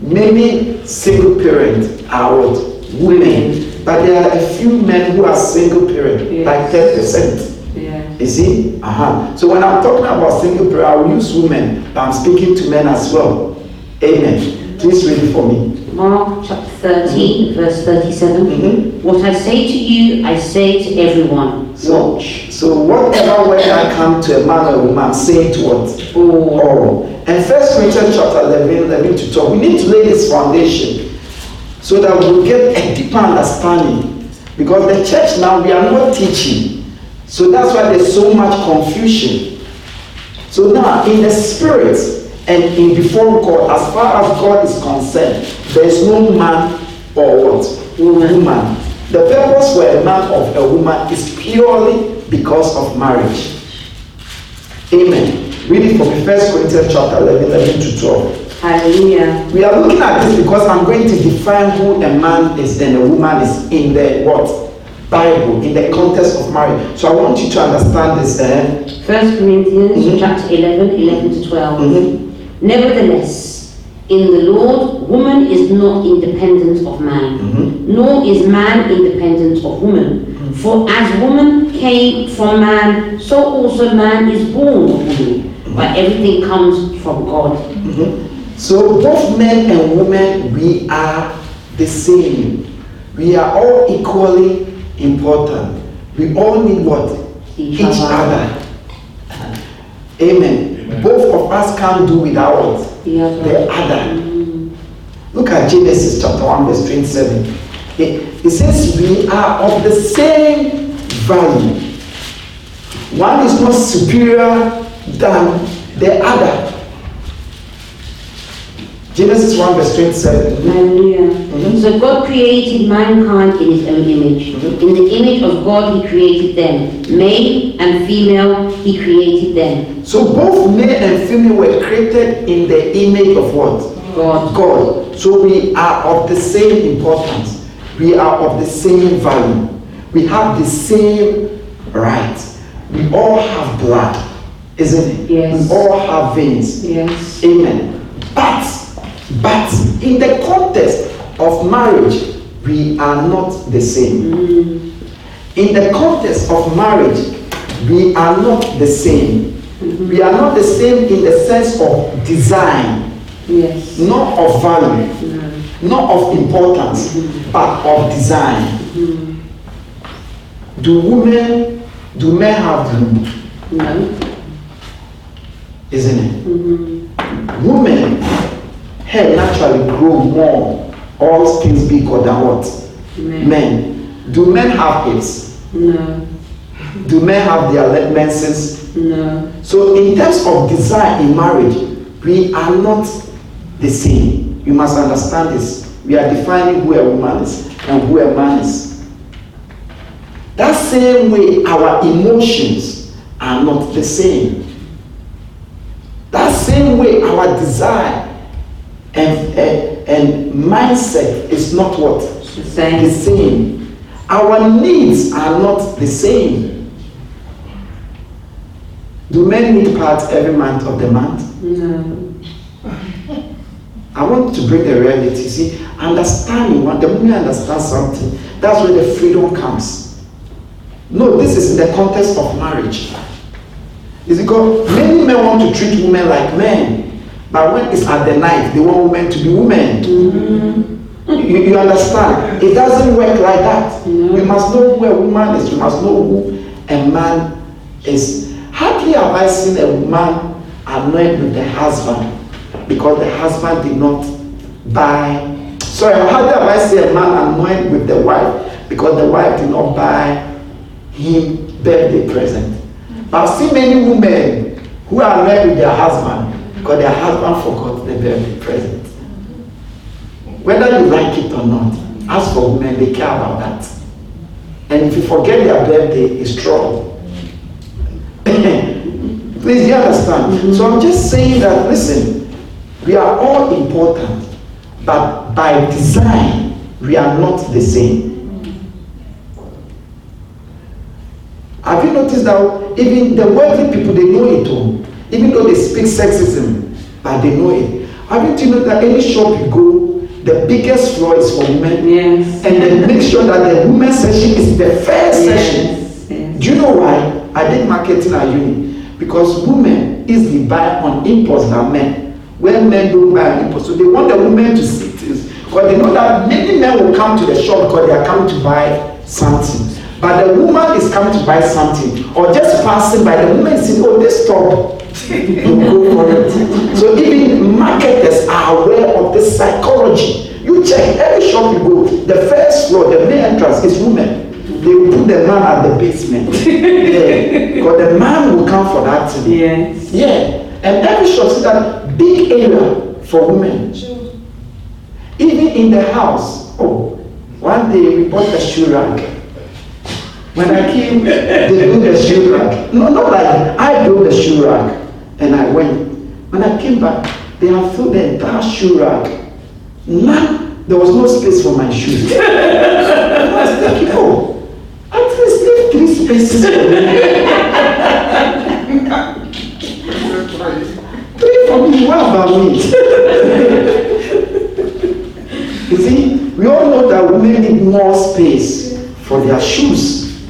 many single parents are what? Women. But there are a few men who are single parents, yes. like 10%. You see? Uh-huh. So when I'm talking about single prayer, I will use women, but I'm speaking to men as well. Amen. Please read it for me. Mark chapter 13, mm-hmm. verse 37. Mm-hmm. What I say to you, I say to everyone. So, Watch. So whatever way I come to a man or a woman, say it what? All. All. And First Corinthians chapter 11, 11 to 12. We need to lay this foundation so that we'll get a deeper understanding. Because the church now, we are not teaching. So that's why there's so much confusion. So now, in the spirit and in before God, as far as God is concerned, there is no man or what? Woman. The purpose for a man of a woman is purely because of marriage. Amen. Read it from me, First Corinthians chapter 11, 11 to 12. Hallelujah. We are looking at this because I'm going to define who a man is and a woman is in the what? Bible in the context of marriage. So I want you to understand this. Uh, First Corinthians mm-hmm. chapter 11, 11 to 12. Mm-hmm. Nevertheless, in the Lord, woman is not independent of man, mm-hmm. nor is man independent of woman. Mm-hmm. For as woman came from man, so also man is born of woman. Mm-hmm. But everything comes from God. Mm-hmm. So both men and women, we are the same. We are all equally important. We all need what? Each, Each other. Amen. Amen. Both of us can't do without the other. The other. Look at Genesis chapter 1, verse 27. It, it says we are of the same value. One is not superior than the other. Genesis 1 verse 27. Hallelujah. Mm-hmm. So God created mankind in his own image. Mm-hmm. In the image of God he created them. Male and female he created them. So both male and female were created in the image of what? God. God. So we are of the same importance. We are of the same value. We have the same right. We all have blood, isn't it? Yes. We all have veins. Yes. Amen. But but in the context of marriage, we are not the same. Mm. In the context of marriage, we are not the same. Mm-hmm. We are not the same in the sense of design, yes. not of value, mm. not of importance, mm-hmm. but of design. Mm. Do women, do men have glue? No. Isn't it? Mm-hmm. Women hair naturally grow more, all things bigger than what? Men. men. Do men have hips? No. Do men have their menses? No. So in terms of desire in marriage, we are not the same. You must understand this. We are defining who a woman is and who a man is. That same way, our emotions are not the same. That same way, our desire and, and, and mindset is not what? The same. The same. Our needs are not the same. Do men need parts every month of the month? No. I want to bring the reality. See, understanding, when the moment you understand something, that's where the freedom comes. No, this is in the context of marriage. It's because many men want to treat women like men, but when it's at the night, they want women to be women. Mm-hmm. You, you understand? It doesn't work like that. No. We must know who a woman is. We must know who a man is. Hardly have I seen a woman annoyed with the husband because the husband did not buy. Sorry, hardly have I seen a man annoyed with the wife because the wife did not buy him birthday present. But I've seen many women who are annoyed with their husband because their husband forgot the birthday present. Whether you like it or not, as for women, they care about that. And if you forget their birthday, it's trouble. *laughs* Please, you understand? So I'm just saying that, listen, we are all important, but by design, we are not the same. Have you noticed that even the wealthy people, they know it all. Even though they speak sexism, but they know it. Haven't you know that any shop you go, the biggest floor is for women? Yes. And then make sure that the women's section is the first section. Yes. yes. Do you know why? I did marketing at uni because women easily buy on impulse than men. When men don't buy on impulse, so they want the women to see things because they know that many men will come to the shop because they are coming to buy something. But the woman is coming to buy something or just passing by, the woman is saying, "Oh, this top." You go for it. So even marketers are aware of this psychology. You check every shop you go, the first floor, the main entrance is women. They will put the man at the basement. *laughs* yeah. Because the man will come for that thing. Yes. Yeah. And every shop see that big area for women. Even in the house. Oh, one day we bought a shoe rack. When I came, they built the shoe rack. No, not like I built the shoe rack and I went. When I came back, they have filled the entire shoe rack. None, there was no space for my shoes. *laughs* I was thinking, oh, at least leave three spaces for me. *laughs* Three for me, what about me? *laughs* you see, we all know that women need more space for their shoes.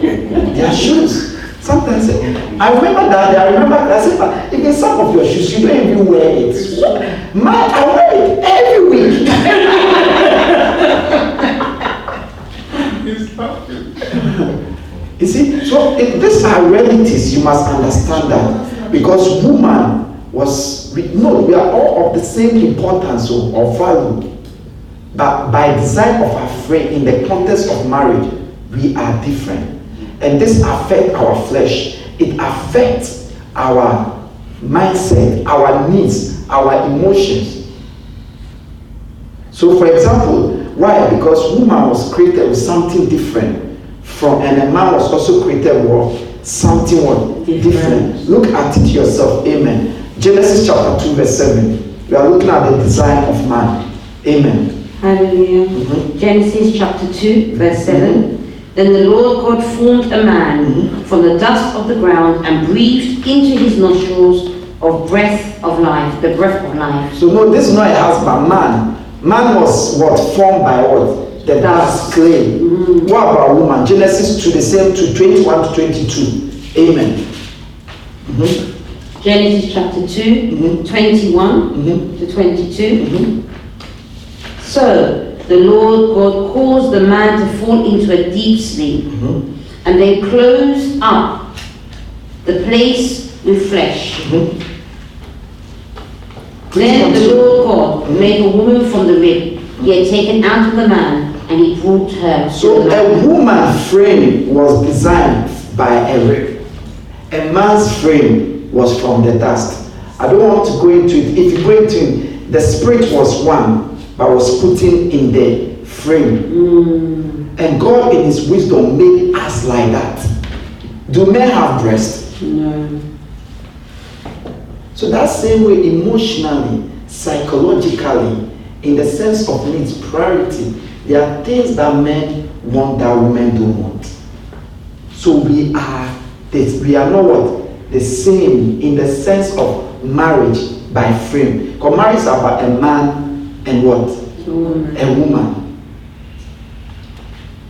their shoes. Sometimes I remember that I remember I said, but even some of your shoes, you don't even wear it. My, I wear it every week. you see, so if these are realities, you must understand that because woman was we, no, we are all of the same importance or, or value, but by design of our frame in the context of marriage, we are different and this affects our flesh. It affects our mindset our needs our emotions. So for example why? Because woman was created with something different from and a man was also created with something what? Different. look at it yourself. Amen. Genesis chapter 2 verse 7 we are looking at the design of man. Amen. Hallelujah. Mhm. Genesis chapter 2, verse 7. Then the Lord God formed a man from the dust of the ground and breathed into his nostrils of breath of life, the breath of life. So no, this is not a husband, man. Man was what formed by what? The dust clay. Mhm. What about woman? Genesis 2, the same to 21 to 22. Amen. Mhm, Genesis chapter 2, Mhm. 21 mhm, to 22. mhm. So the Lord God caused the man to fall into a deep sleep, Mhm, and they closed up the place with flesh. mhm. Then the. Lord God made a woman from the rib he had taken out of the man, and he brought her So a woman frame was designed by a rib. A man's frame was from the dust. I don't want to go into it. If you go into it, the spirit was one, but was putting in in the frame. Mm, And God, in His wisdom, made us like that. Do men have breasts? No. So that same way, emotionally, psychologically, in the sense of needs, priority, there are things that men want that women don't want. So we are this, we are not what the same in the sense of marriage by frame. Because marriage is about a man and what A woman. a woman.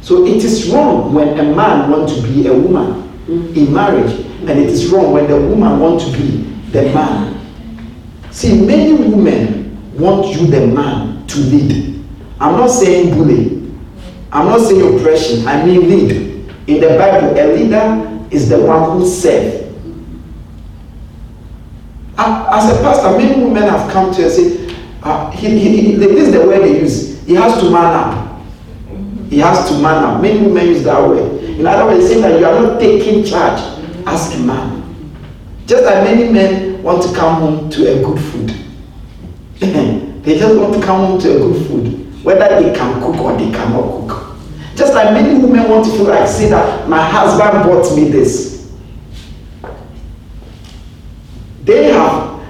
So it is wrong when a man want to be a woman in marriage, and it is wrong when the woman want to be the man. See, many women want you, the man, to lead. I'm not saying bully. I'm not saying oppression. I mean lead. In the Bible, a leader is the one who serves. As a pastor, many women have come to and say, uh, he, he, he, this is the word they use. He has to man up. He has to man up. Many women use that word. In other words, saying that you are not taking charge as a man. Just like many men want to come home to a good food. *laughs* they just want to come home to a good food, whether they can cook or they cannot cook. Just like many women want to feel like say that my husband bought me this. They have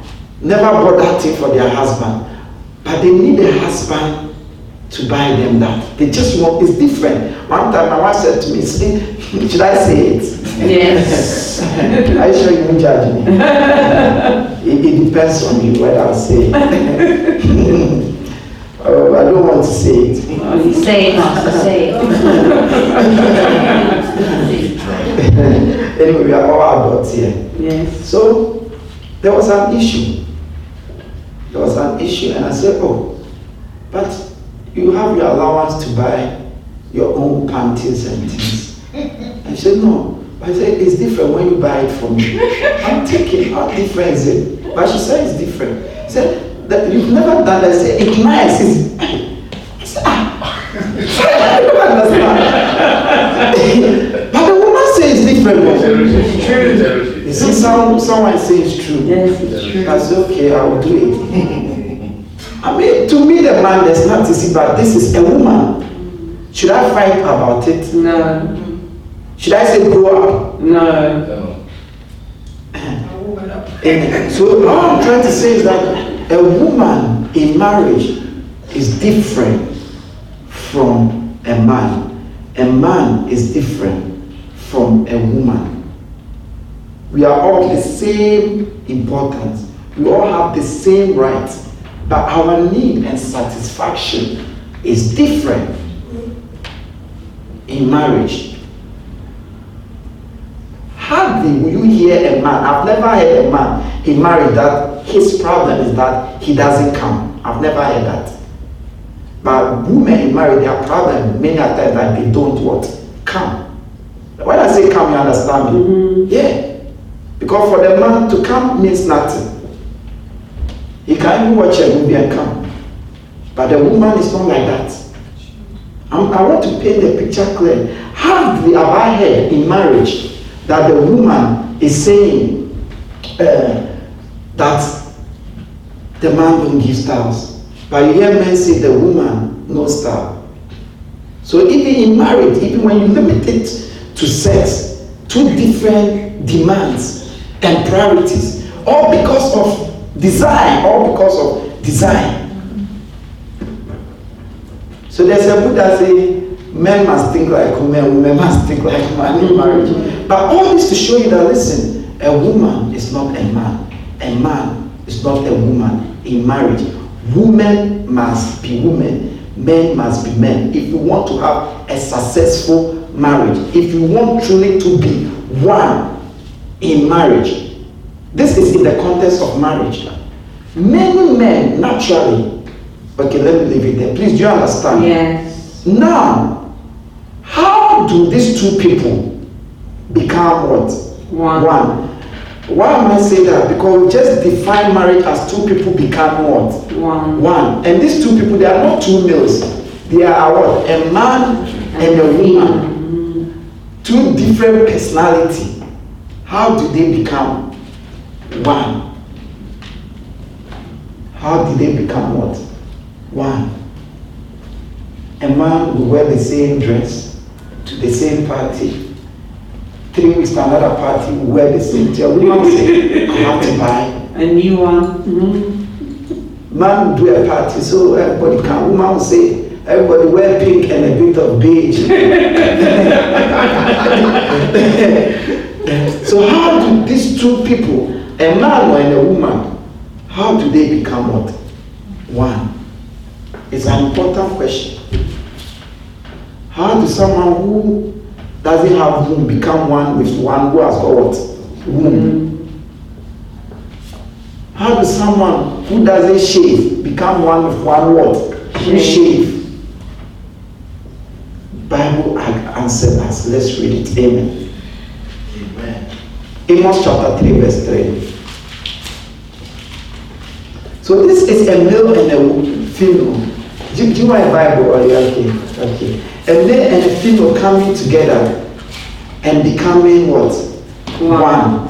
never bought that thing for their husband, but they need a husband to buy them that. They just want, it's different. One time my wife said to me, *laughs* should I say it? Yes. *laughs* Are you sure you won't judge me? *laughs* it, it depends on you whether I'll say it. oh, I don't want to say it. Say it, say it. anyway, we are all adults here. Yes. So there was an issue. There was an issue, and I said, Oh, but you have your allowance to buy your own panties and things. *laughs* And she said, No. But I said, It's different when you buy it for me. *laughs* I'm taking, How different is it? But she said, It's different. She said, that You've never done that. I said, It's nice. It's... I said, Ah. I don't understand. *laughs* but the woman says it's different. You see, some, someone says it's true. Yes, it's true. Said, okay, I will do it. *laughs* I mean, to me, the man, there's not to see, but this is a woman. Should I fight about it? No. Should I say grow up? No. *clears throat* So all I'm trying to say is that a woman in marriage is different from a man. A man is different from a woman. We are all the same importance. We all have the same rights, but our need and satisfaction is different in marriage. Hardly will you hear a man. I've never heard a man in marriage that his problem is that he doesn't come. I've never heard that. But women in marriage, their problem many a times that they don't what come. When I say come, you understand me? Mm-hmm. Yeah. Because for the man to come means nothing. He can even watch a movie and come. But the woman is not like that. I'm- I want to paint the picture clear. Hardly have I heard in marriage that the woman is saying uh, that the man don't give stars. But you hear men say the woman no star. So even in marriage, even when you limit it to sex, two different demands and priorities, all because of design, all because of design. So there's a book that say men must think like women, women must think like man in marriage. But all this to show you that listen, a woman is not a man, a man is not a woman in marriage. Women must be women, men must be men. If you want to have a successful marriage, if you want truly to be one in marriage, this is in the context of marriage. Many men naturally, okay, let me leave it there. Please, do you understand? Yes. Now, how do these two people become what? One. One. Why am I saying that? Because we just define marriage as two people become what? One. One. And these two people, they are not two males. They are what? A man and a woman. Mm-hmm. Two different personality. How do they become one? How did they become what? One. A man will wear the same dress. the same party. Three weeks to another party, wear the same thing. Woman will say, I have to buy. A new one. Mhm. Man will do a party, so everybody can. Woman will say, everybody wear pink and a bit of beige. *laughs* *laughs* so how do these two people, a man and a woman, how do they become what? One. It's an important question. How does someone who doesn't have womb become one with one who has got what? Womb. Mm-hmm. How does someone who doesn't shave become one with one what? Who shave. Bible answered us. Let's read it. Amen. Amos chapter 3, verse 3. So this is a male and a female. Do, do you want a Bible or you okay? Okay. A male and a female coming together and becoming what? One.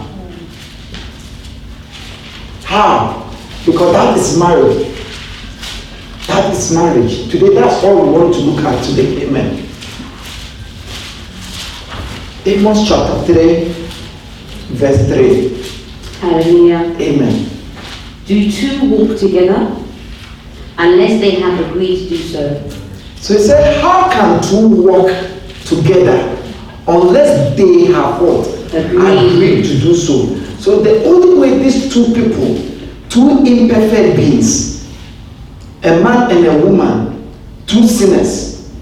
How? Because that is marriage. That is marriage. Today, that's all we want to look at today. Amen. Amos chapter 3, verse 3. Hallelujah. Amen. Do two walk together unless they have agreed to do so? So he said, How can two walk together unless they have what? Agreed. Agreed to do so. So the only way these two people, two imperfect beings, a man and a woman, two sinners,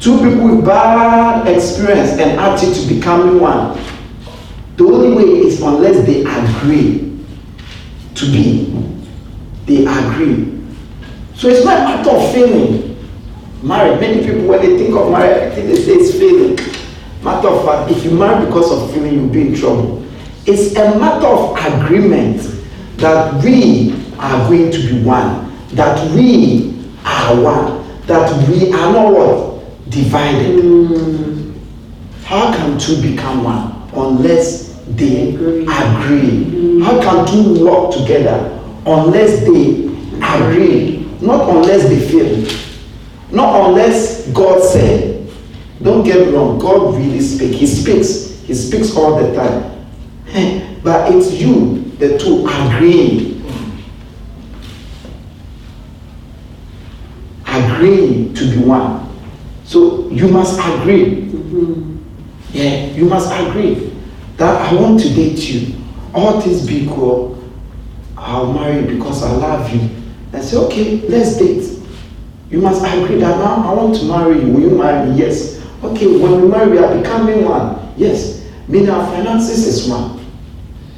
two people with bad experience and attitude becoming one, the only way is unless they agree to be. They agree. So it's not a matter of feeling. Married, many people when they think of marriage, I think they say it's feeling. Matter of fact, if you marry because of feeling, you'll be in trouble. It's a matter of agreement that we are going to be one, that we are one, that we are not what? Divided. How can two become one unless they Agree. agree? How can two work together unless they agree? Not unless they feel. Not unless God said. Don't get wrong, God really speaks. He speaks. He speaks all the time. But it's you, the two, agreeing. Agreeing to be one. So you must agree. Yeah, you must agree that I want to date you. All things be equal, I'll marry you because I love you. And say, okay, let's date. You must agree that now I want to marry you. Will you marry me? Yes. Okay, when we marry, we are becoming one. Yes. Meaning our finances is one.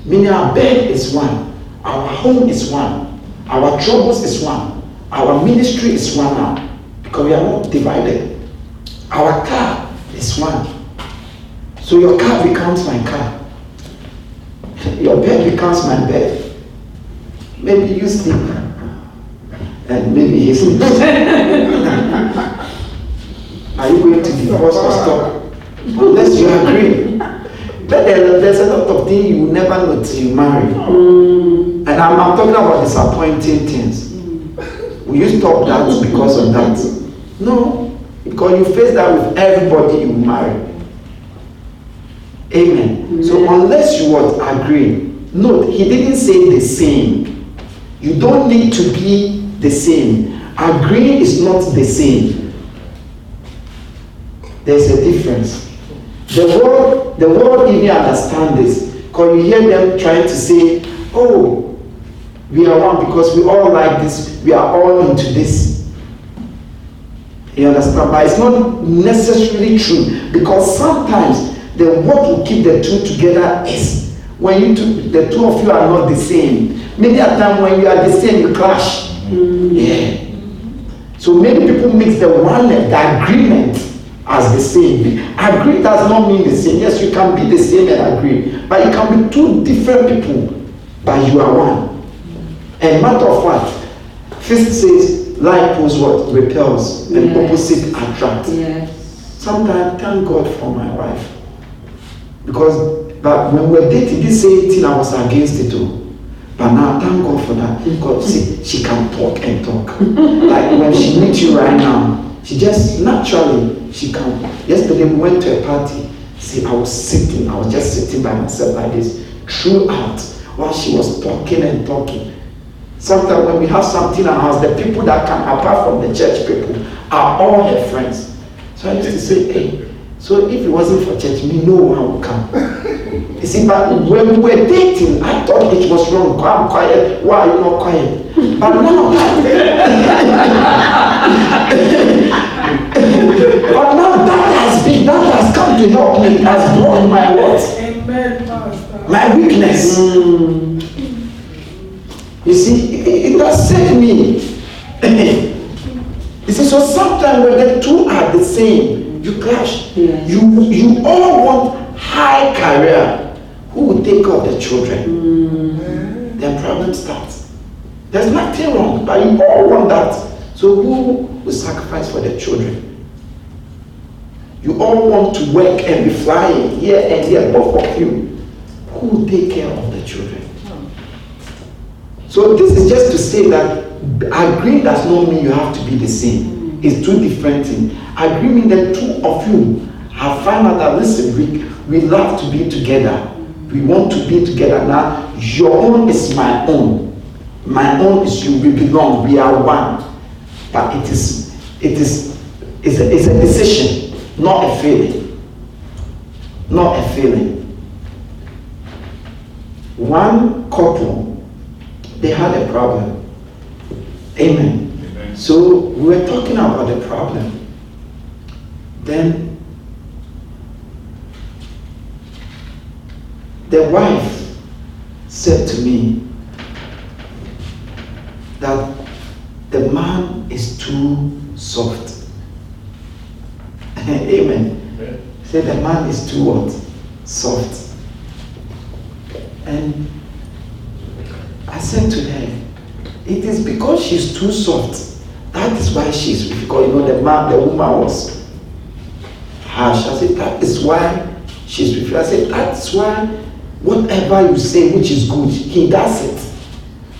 Meaning our bed is one. Our home is one. Our troubles is one. Our ministry is one now. Because we are not divided. Our car is one. So your car becomes my car. Your bed becomes my bed. Maybe you sleep. And maybe he sleeps. *laughs* Are you going to divorce or stop? Unless you agree. But there, there's a lot of things you will never know till you marry. And I'm, I'm talking about disappointing things. Will you stop that because of that? No. Because you face that with everybody you marry. Amen. So unless you what agree, note he didn't say the same. You don't need to be the same. Agreeing is not the same. There's a difference. The world, the world even understand this. Because you hear them trying to say, oh, we are one because we all like this, we are all into this. You understand? But it's not necessarily true because sometimes the what will keep the two together is when you two, the two of you are not the same. Many a time when you are the same, you clash. Mm. Yeah. So many people mix the one the agreement as the same. Agree does not mean the same. Yes, you can be the same and agree, but you can be two different people, but you are one. And matter of fact, physics says like pulls what repels and Yes. opposite attract. Yes. Sometimes thank God for my wife. Because but when we were dating, this same thing I was against it too. But now thank God for that. Because see, she can talk and talk. *laughs* like when she meets you right now, she just naturally she can. Yesterday we went to a party. See, I was sitting, I was just sitting by myself like this throughout while she was talking and talking. Sometimes when we have something in our house, the people that come apart from the church people are all her friends. So I used to say, hey, so if it wasn't for church, me no one would come. You see, but when we were dating, I thought it was wrong. I'm quiet. Why are you not quiet? But now, *laughs* but now that has been, that has come to help me, has brought my words, Amen, Pastor. my weakness. You see, it, it has saved me. *coughs* you see, so sometimes when the two are the same, you clash. Yes. You you all want high career. Who will take care of the children? Then problem starts. There's nothing wrong, but you all want that. So who will sacrifice for the children? You all want to work and be flying here and here, both of you. Who will take care of the children? So this is just to say that agreeing does not mean you have to be the same. It's two different things. Agreeing that two of you have found out that listen, we, we love to be together. We want to be together. Now your own is my own. My own is you. We belong. We are one. But it is it is it's a, it's a decision, not a feeling. Not a feeling. One couple they had a problem. Amen. So we were talking about the problem. Then the wife said to me that the man is too soft. *laughs* Amen. Amen. Say the man is too what? Soft. And I said to her, it is because she's too soft. That is why she's because you know the man, the woman was harsh. I said, that is why she's with you. I said, that's why whatever you say which is good, he does it.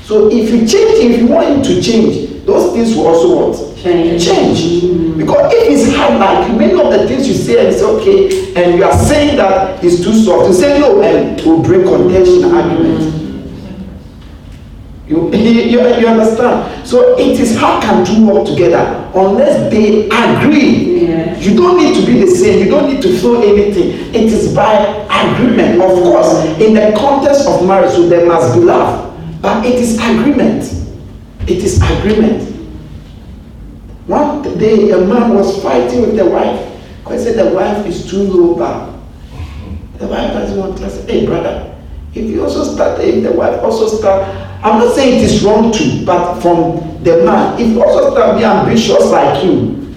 So if you change, if you want him to change, those things will also what? Change. Change. Because if it's hard like many of the things you say and it's okay, and you are saying that it's too soft, you say no, and it will bring contention, argument. You, you, you understand? So it is how can two work together unless they agree. Yes. You don't need to be the same. You don't need to feel anything. It is by agreement. Of course, in the context of marriage, so there must be love. But it is agreement. It is agreement. One day, a man was fighting with the wife because he said the wife is too low bar. The wife doesn't want to. Said, hey, brother, if you also start, if the wife also start, I'm not saying it is wrong too, but from the man, if also start be ambitious like you,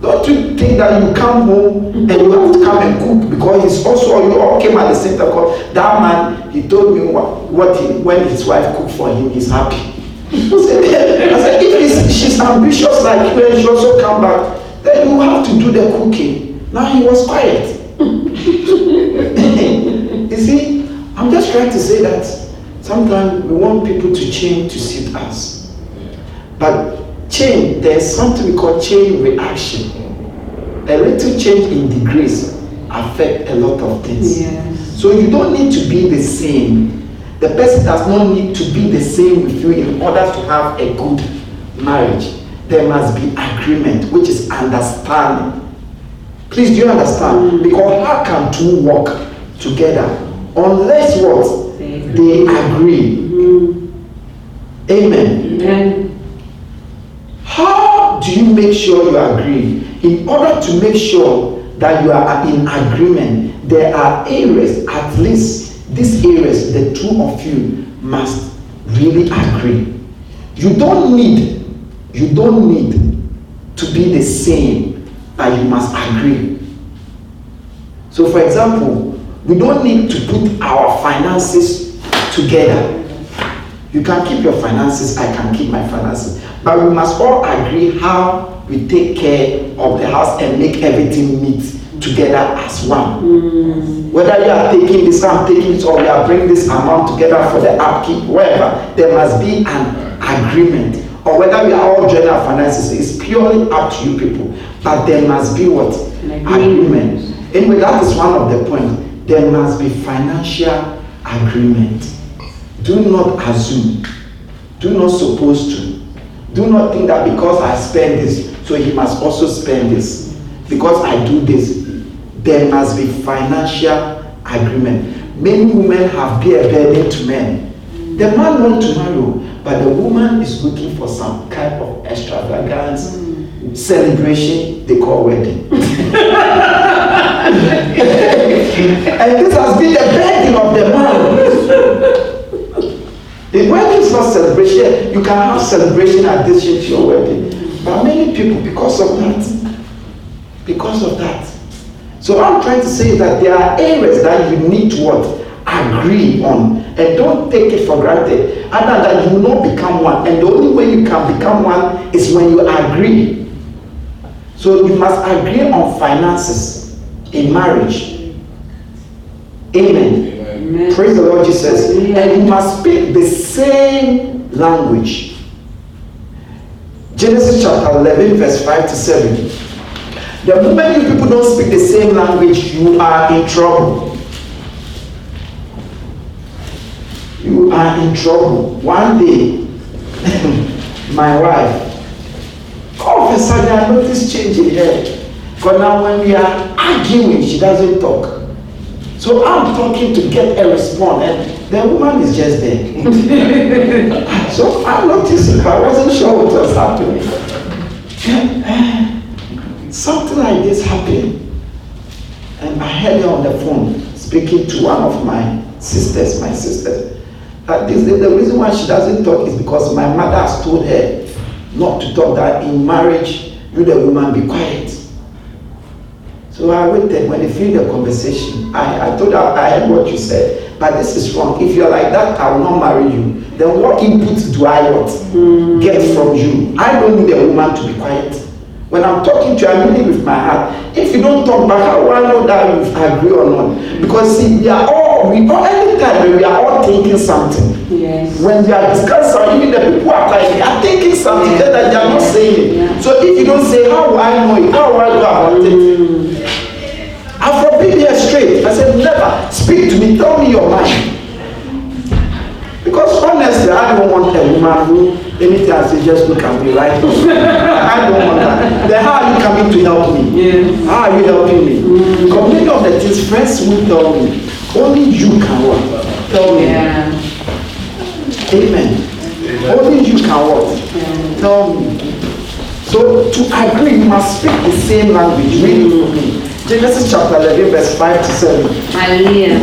don't you think that you come home and you have to come and cook because he's also you all came at the same time. That man, he told me what, what he, when his wife cooked for him, he's happy. *laughs* I said, I said if he's, she's ambitious like you and she also come back, then you have to do the cooking. Now he was quiet. *laughs* you see, I'm just trying to say that sometimes we want people to change to suit us. But change, there's something we call chain reaction. A little change in degrees affect a lot of things. Yes. So you don't need to be the same. The person does not need to be the same with you in order to have a good marriage. There must be agreement, which is understanding. Please, do you understand? Mm. Because how can two work together unless what? They agree. Amen. Amen. How do you make sure you agree? In order to make sure that you are in agreement, there are areas, at least these areas, the two of you must really agree. You don't need, you don't need to be the same, but you must agree. So, for example, we don't need to put our finances together. You can keep your finances, I can keep my finances. But we must all agree how we take care of the house and make everything meet together as one. Mm. Whether you are taking this, I'm taking this, or we are bringing this amount together for the upkeep, wherever, there must be an agreement. Or whether we are all joining our finances, it's purely up to you people. but there must be what? Agreement. Anyway, that is one of the points. There must be financial agreement. Do not assume. Do not suppose to. Do not think that because I spend this, so he must also spend this. Because I do this, there must be financial agreement. Many women have been a burden to men. The man wants to marry, but the woman is looking for some kind of extravagance, celebration they call wedding. *laughs* and this has been the burden of the man. The wedding is not celebration. You can have celebration addition to your wedding. But many people, because of that, because of that. So what I'm trying to say is that there are areas that you need to what? Agree on. And don't take it for granted. Other than you will not become one. And the only way you can become one is when you agree. So you must agree on finances in marriage. Amen. Amen. Praise the Lord Jesus. Hallelujah. And you must speak the same language. Genesis chapter 11, verse 5 to 7. The moment you people don't speak the same language, you are in trouble. You are in trouble. One day, *laughs* my wife, all of a sudden I noticed change in her. Because now when we are arguing, she doesn't talk. So I'm talking to get a response, and the woman is just there. *laughs* so I noticed I wasn't sure what was happening. Uh, something like this happened, and I heard her on the phone speaking to one of my sisters, my sisters. That this, the reason why she doesn't talk is because my mother has told her not to talk. That in marriage, you the woman be quiet. So I waited when they finished the conversation. I, I told her I heard what you said, but this is wrong. If you're like that, I will not marry you. Then what input do I what get from you? I don't need a woman to be quiet. When I'm talking to you, I'm really with my heart. If you don't talk back, how will I know that you agree or not? Because see, we are all we all anytime we are all thinking something. Yes. When they are discussing, even the people are quiet, they are thinking something Yeah. that they are not saying. Yeah. So if you don't say, how will I know it? How will I go about it? I forbid her straight. I said, never speak to me. Tell me your mind. Because honestly, I don't want a woman who anything I say just look at me right now. I don't want that. Then how are you coming to help me? Yeah. How are you helping me? Because many of the things friends will tell me. Only you can what? Tell me. Yeah. Amen. Only you can what? Tell me. So to agree, you must speak the same language. For me. Genesis chapter 11, verse 5 to 7. Hallelujah.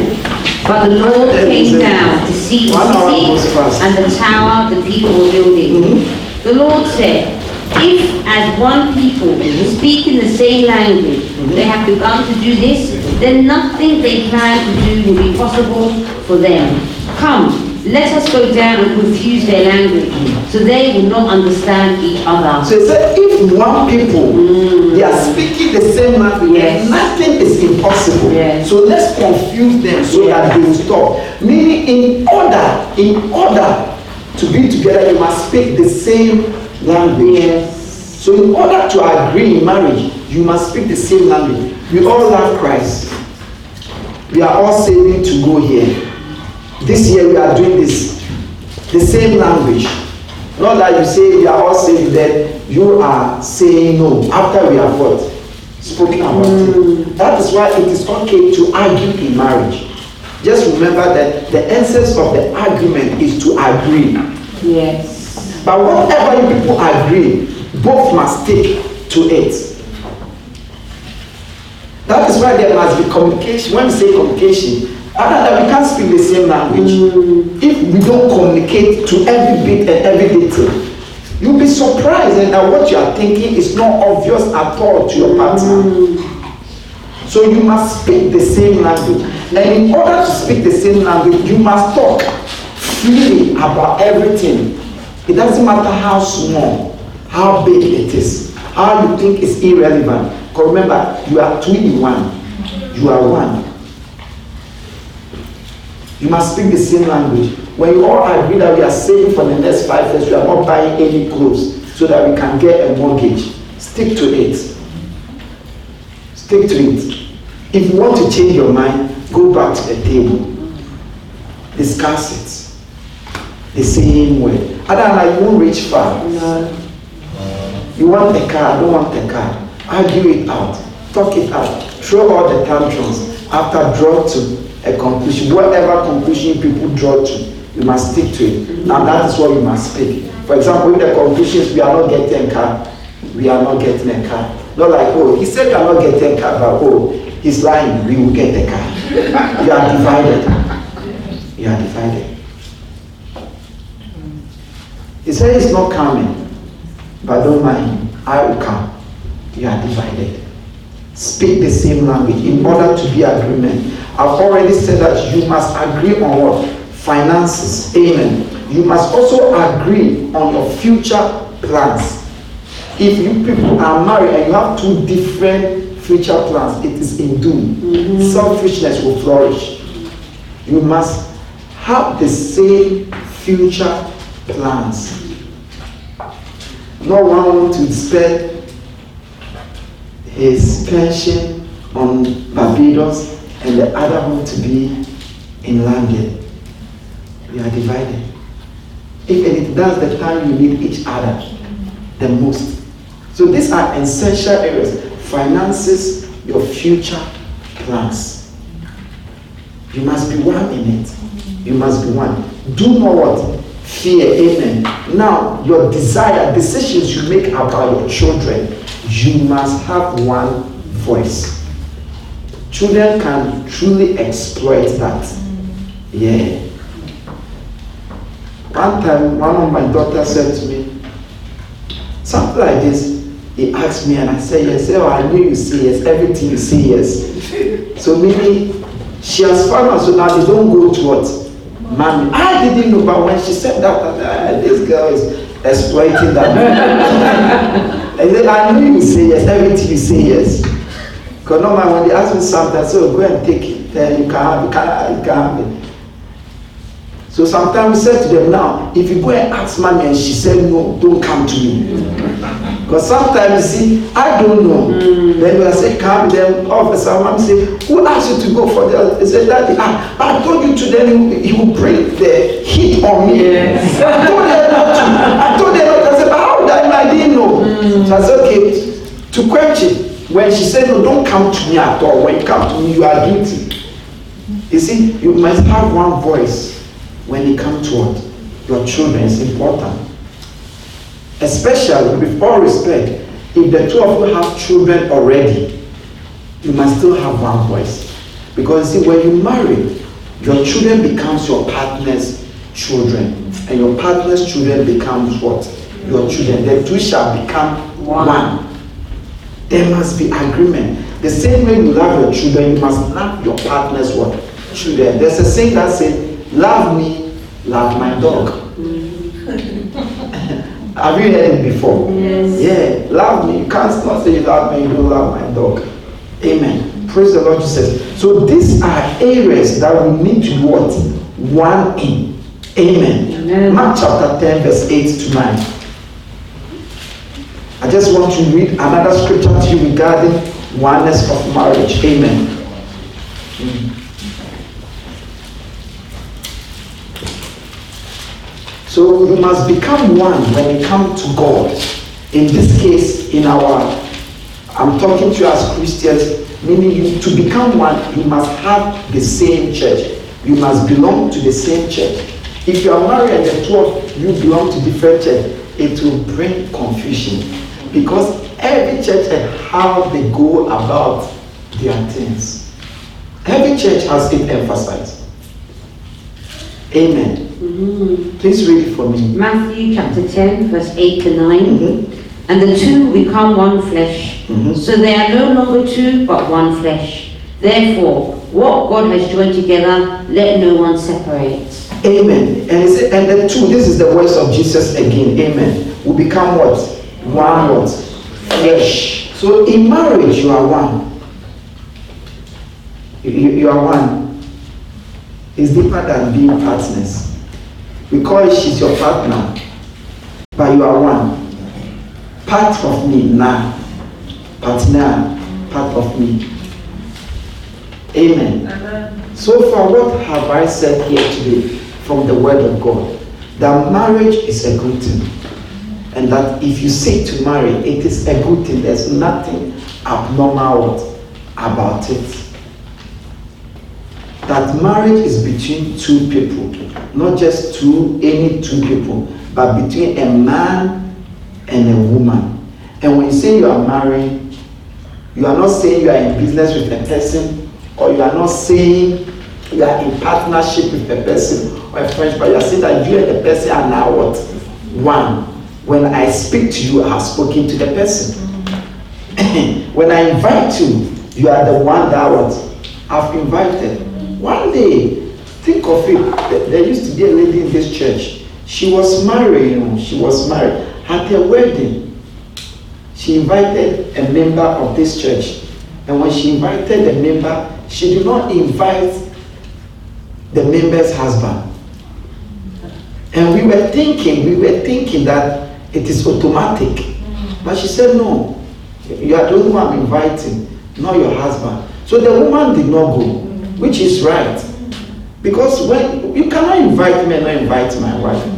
But the Lord came down to see the One hour city and the tower the people were building. Mhm. The Lord said, If as one people speak in the same language, they have begun to do this, then nothing they plan to do will be possible for them. Come, let us go down and confuse their language, so they will not understand each other. So he said, if one people, mm. they are speaking the same language, Yes. nothing is impossible. Yes. So let's confuse them so that they will stop. Meaning, in order, in order to be together, you must speak the same language. Yes. So in order to agree in marriage, you must speak the same language. We all love Christ. We are all saving to go here. This year we are doing this. The same language. Not that you say we are all saved, then you are saying no after we have what? Spoken about it. That is why it is okay to argue in marriage. Just remember that the essence of the argument is to agree. Yes. But whatever you people agree, both must stick to it. That is why there must be communication. When we say communication, other than we can't speak the same language. If we don't communicate to every bit and every detail, you'll be surprised that what you are thinking is not obvious at all to your partner. So you must speak the same language. And in order to speak the same language, you must talk freely about everything. It doesn't matter how small, how big it is, how you think is irrelevant. Because remember, you are two in one. You are one. You must speak the same language. When you all agree that we are saving for the next five years, we are not buying any clothes so that we can get a mortgage. Stick to it. Stick to it. If you want to change your mind, go back to the table. Discuss it. The same way. Otherwise, you won't reach far. No. You want a car, I don't want a car. Argue it out. Talk it out. Throw all the tantrums. After draw to a conclusion. Whatever conclusion people draw to, you must stick to it. Mm-hmm. and that is what you must speak. For example, if the conclusion is we are not getting a car, we are not getting a car. Not like, oh, he said we are not getting a car, but oh, he's lying, we will get the car. you are divided. You are divided. He said he's not coming, but don't mind, I will come. You are divided. Speak the same language in order to be agreement. I've already said that you must agree on what? Finances. Amen. You must also agree on your future plans. If you people are married and you have two different future plans, it is in doom. Mm-hmm. Selfishness will flourish. You must have the same future plans. No one want to spend his pension on Barbados and the other want to be in London. We are divided. If it that's the time you need each other the most. So these are essential areas. Finances, your future plans. You must be one in it. You must be one. Do not what? Fear. Amen. Now, your desire, decisions you make about your children, you must have one voice. Children can truly exploit that. Yeah. One time, one of my daughters said to me, something like this. He asked me, and I said, Yes. Oh, I knew you say yes. Everything you say yes. *laughs* So, meaning, she has found out, so now they don't go to what? Mommy. I didn't know, but when she said that, uh, this girl is exploiting that. *laughs* I said, I knew you say yes. Everything you say yes. Because normally when they ask me something, I say, oh, go and take it. Then you can have it. You can, you can have it. So sometimes we say to them now, if you go and ask mommy and she said no, don't come to me. Because sometimes you see, I don't know. Mm. Then I say come, then all of a sudden mommy say, who asked you to go for that? They say, Daddy, ah, I told you to then he, he will bring the heat on me. Yes. I told them not to. I told them to. I did I, I didn't know. Mm. So I said, okay, to question. When she said, no, don't come to me at all. When you come to me, you are guilty. You see, you must have one voice when it comes to what? Your children is important. Especially with all respect, if the two of you have children already, you must still have one voice. Because see, when you marry, your children becomes your partner's children. And your partner's children becomes what? Your children. The two shall become one. one. There must be agreement. The same way you love your children, you must love your partner's what? Children. There's a saying that says, Love me, love my dog. Mm. *laughs* Have you heard it before? Yes. Yeah, love me. You can't not say you love me, you don't love my dog. Amen. Praise the Lord Jesus. So these are areas that we need to what? One in. Amen. Amen. Mark chapter 10, verse 8 to 9. I just want to read another scripture to you regarding oneness of marriage. Amen. So you must become one when you come to God. In this case, in our, I'm talking to you as Christians, meaning you, to become one, you must have the same church. You must belong to the same church. If you are married and the two of you belong to different church, it will bring confusion because every church and how they go about their things. Every church has it emphasized. Amen. Mm-hmm. Please read it for me. Matthew chapter 10, verse 8 to 9. Mm-hmm. And the two become one flesh. Mm-hmm. So they are no longer two, but one flesh. Therefore, what God has joined together, let no one separate. Amen. And, and the two, this is the words of Jesus again. Amen. We become what? One what? Flesh. So in marriage, you are one. You, you are one. It's deeper than being partners. Because she's your partner, but you are one. Part of me now, partner, part of me. Amen. Amen. So far, what have I said here today from the Word of God? That marriage is a good thing. And that if you say to marry, it is a good thing. There's nothing abnormal about it. That marriage is between two people, not just two, any two people, but between a man and a woman. And when you say you are married, you are not saying you are in business with a person, or you are not saying you are in partnership with a person or a friend, but you are saying that you and the person are now what? One. When I speak to you, I have spoken to the person. *clears throat* when I invite you, you are the one that I've invited. One day, think of it. There used to be a lady in this church. She was married, you know, she was married. At her wedding, she invited a member of this church. And when she invited the member, she did not invite the member's husband. And we were thinking, we were thinking that it is automatic. Mm. But she said, no, you are the only one I'm inviting, not your husband. So the woman did not go, mm. which is right. Because when you cannot invite me and not invite my wife.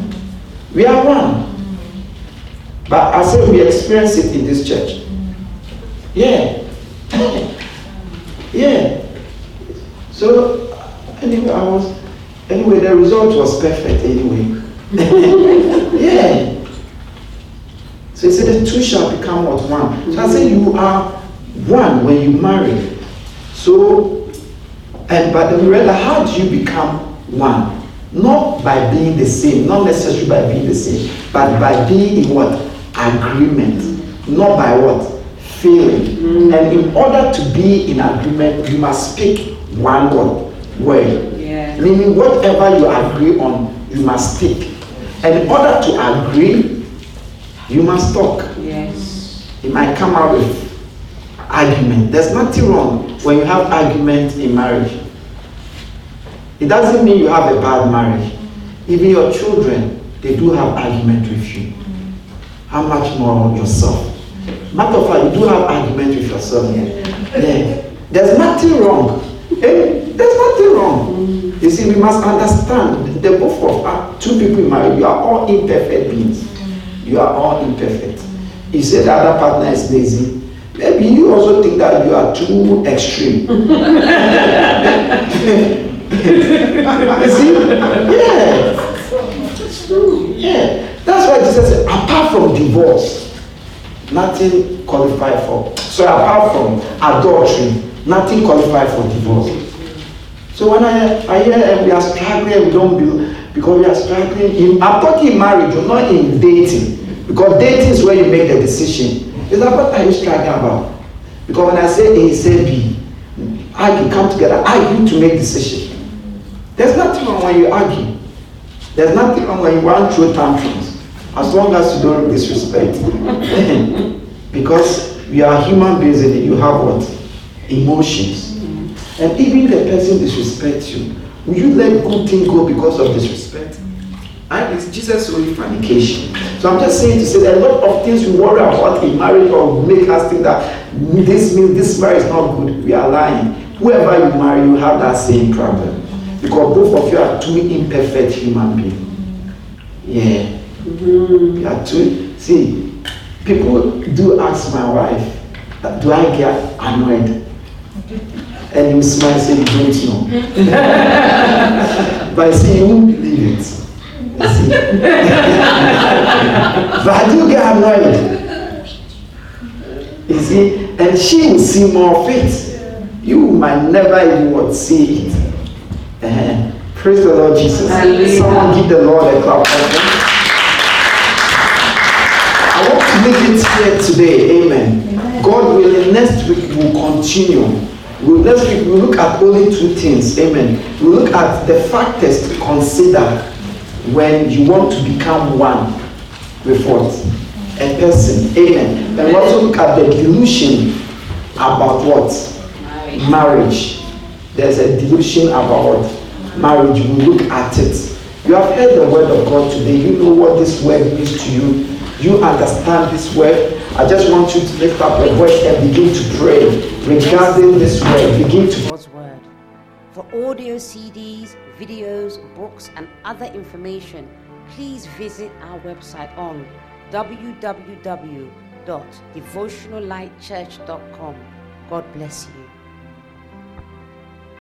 We are one. Mm. But I said we experience it in this church. Yeah. *laughs* yeah. So anyway, I was anyway the result was perfect anyway. *laughs* *laughs* yeah. So he said the two shall become what one. So I said you are one when you marry. So and but we realized how do you become one? Not by being the same, not necessarily by being the same, but by being in what? Agreement. Not by what? Feeling. Mm. And in order to be in agreement, you must speak one word. Word. Yeah. Meaning whatever you agree on, you must speak. And in order to agree, you must talk. Yes. It might come out with argument. There's nothing wrong when you have argument in marriage. It doesn't mean you have a bad marriage. Even your children, they do have argument with you. How much more yourself? Matter of fact, you do have argument with yourself. Yeah. yeah. There's nothing wrong. Eh? There's nothing wrong. You see, we must understand the both of us, two people married, you are all imperfect beings. You are all imperfect. You say the other partner is lazy. Maybe you also think that you are too extreme. *laughs* see? Yeah. That's true. Yeah. That's why Jesus said, apart from divorce, nothing qualified for. So apart from adultery, nothing qualified for divorce. So when I, I hear uh, we are struggling, we don't be, because we are struggling in, I'm talking marriage, not in dating. Because dating is where you make the decision. Is that what are you struggling about? Because when I say A, say B, argue, come together, argue to make decision. There's nothing wrong when you argue. There's nothing wrong when you want throw tantrums. As long as you don't disrespect. *laughs* because we are human beings and you have what? Emotions. And even if the person disrespects you, will you let good thing go because of disrespect? And it's Jesus only fornication. So I'm just saying to say that a lot of things we worry about in marriage or make us think that this means this marriage is not good. We are lying. Whoever you marry, you have that same problem. Because both of you are two imperfect human beings. Yeah. You are two. See, people do ask my wife, do I get annoyed? And you smile and say you don't know. *laughs* but see, you won't believe it. You but do get annoyed. You see, and she will see more of it. You might never even see it. Uh-huh. Praise the Lord Jesus. Hallelujah. Someone give the Lord a clap. I want to make it clear today, amen. God willing, next week we'll continue. We'll, next week we'll look at only two things, amen. We'll look at the factors to consider when you want to become one with what? A person, amen. And we'll also look at the delusion about what? Marriage. marriage. There's a delusion about what? marriage. We look at it. You have heard the word of God today. You know what this word means to you. You understand this word. I just want you to lift up your voice and begin to pray. regarding this word. Begin to God's Word. For audio CDs, videos, books, and other information, please visit our website on www.devotionallightchurch.com. God bless you.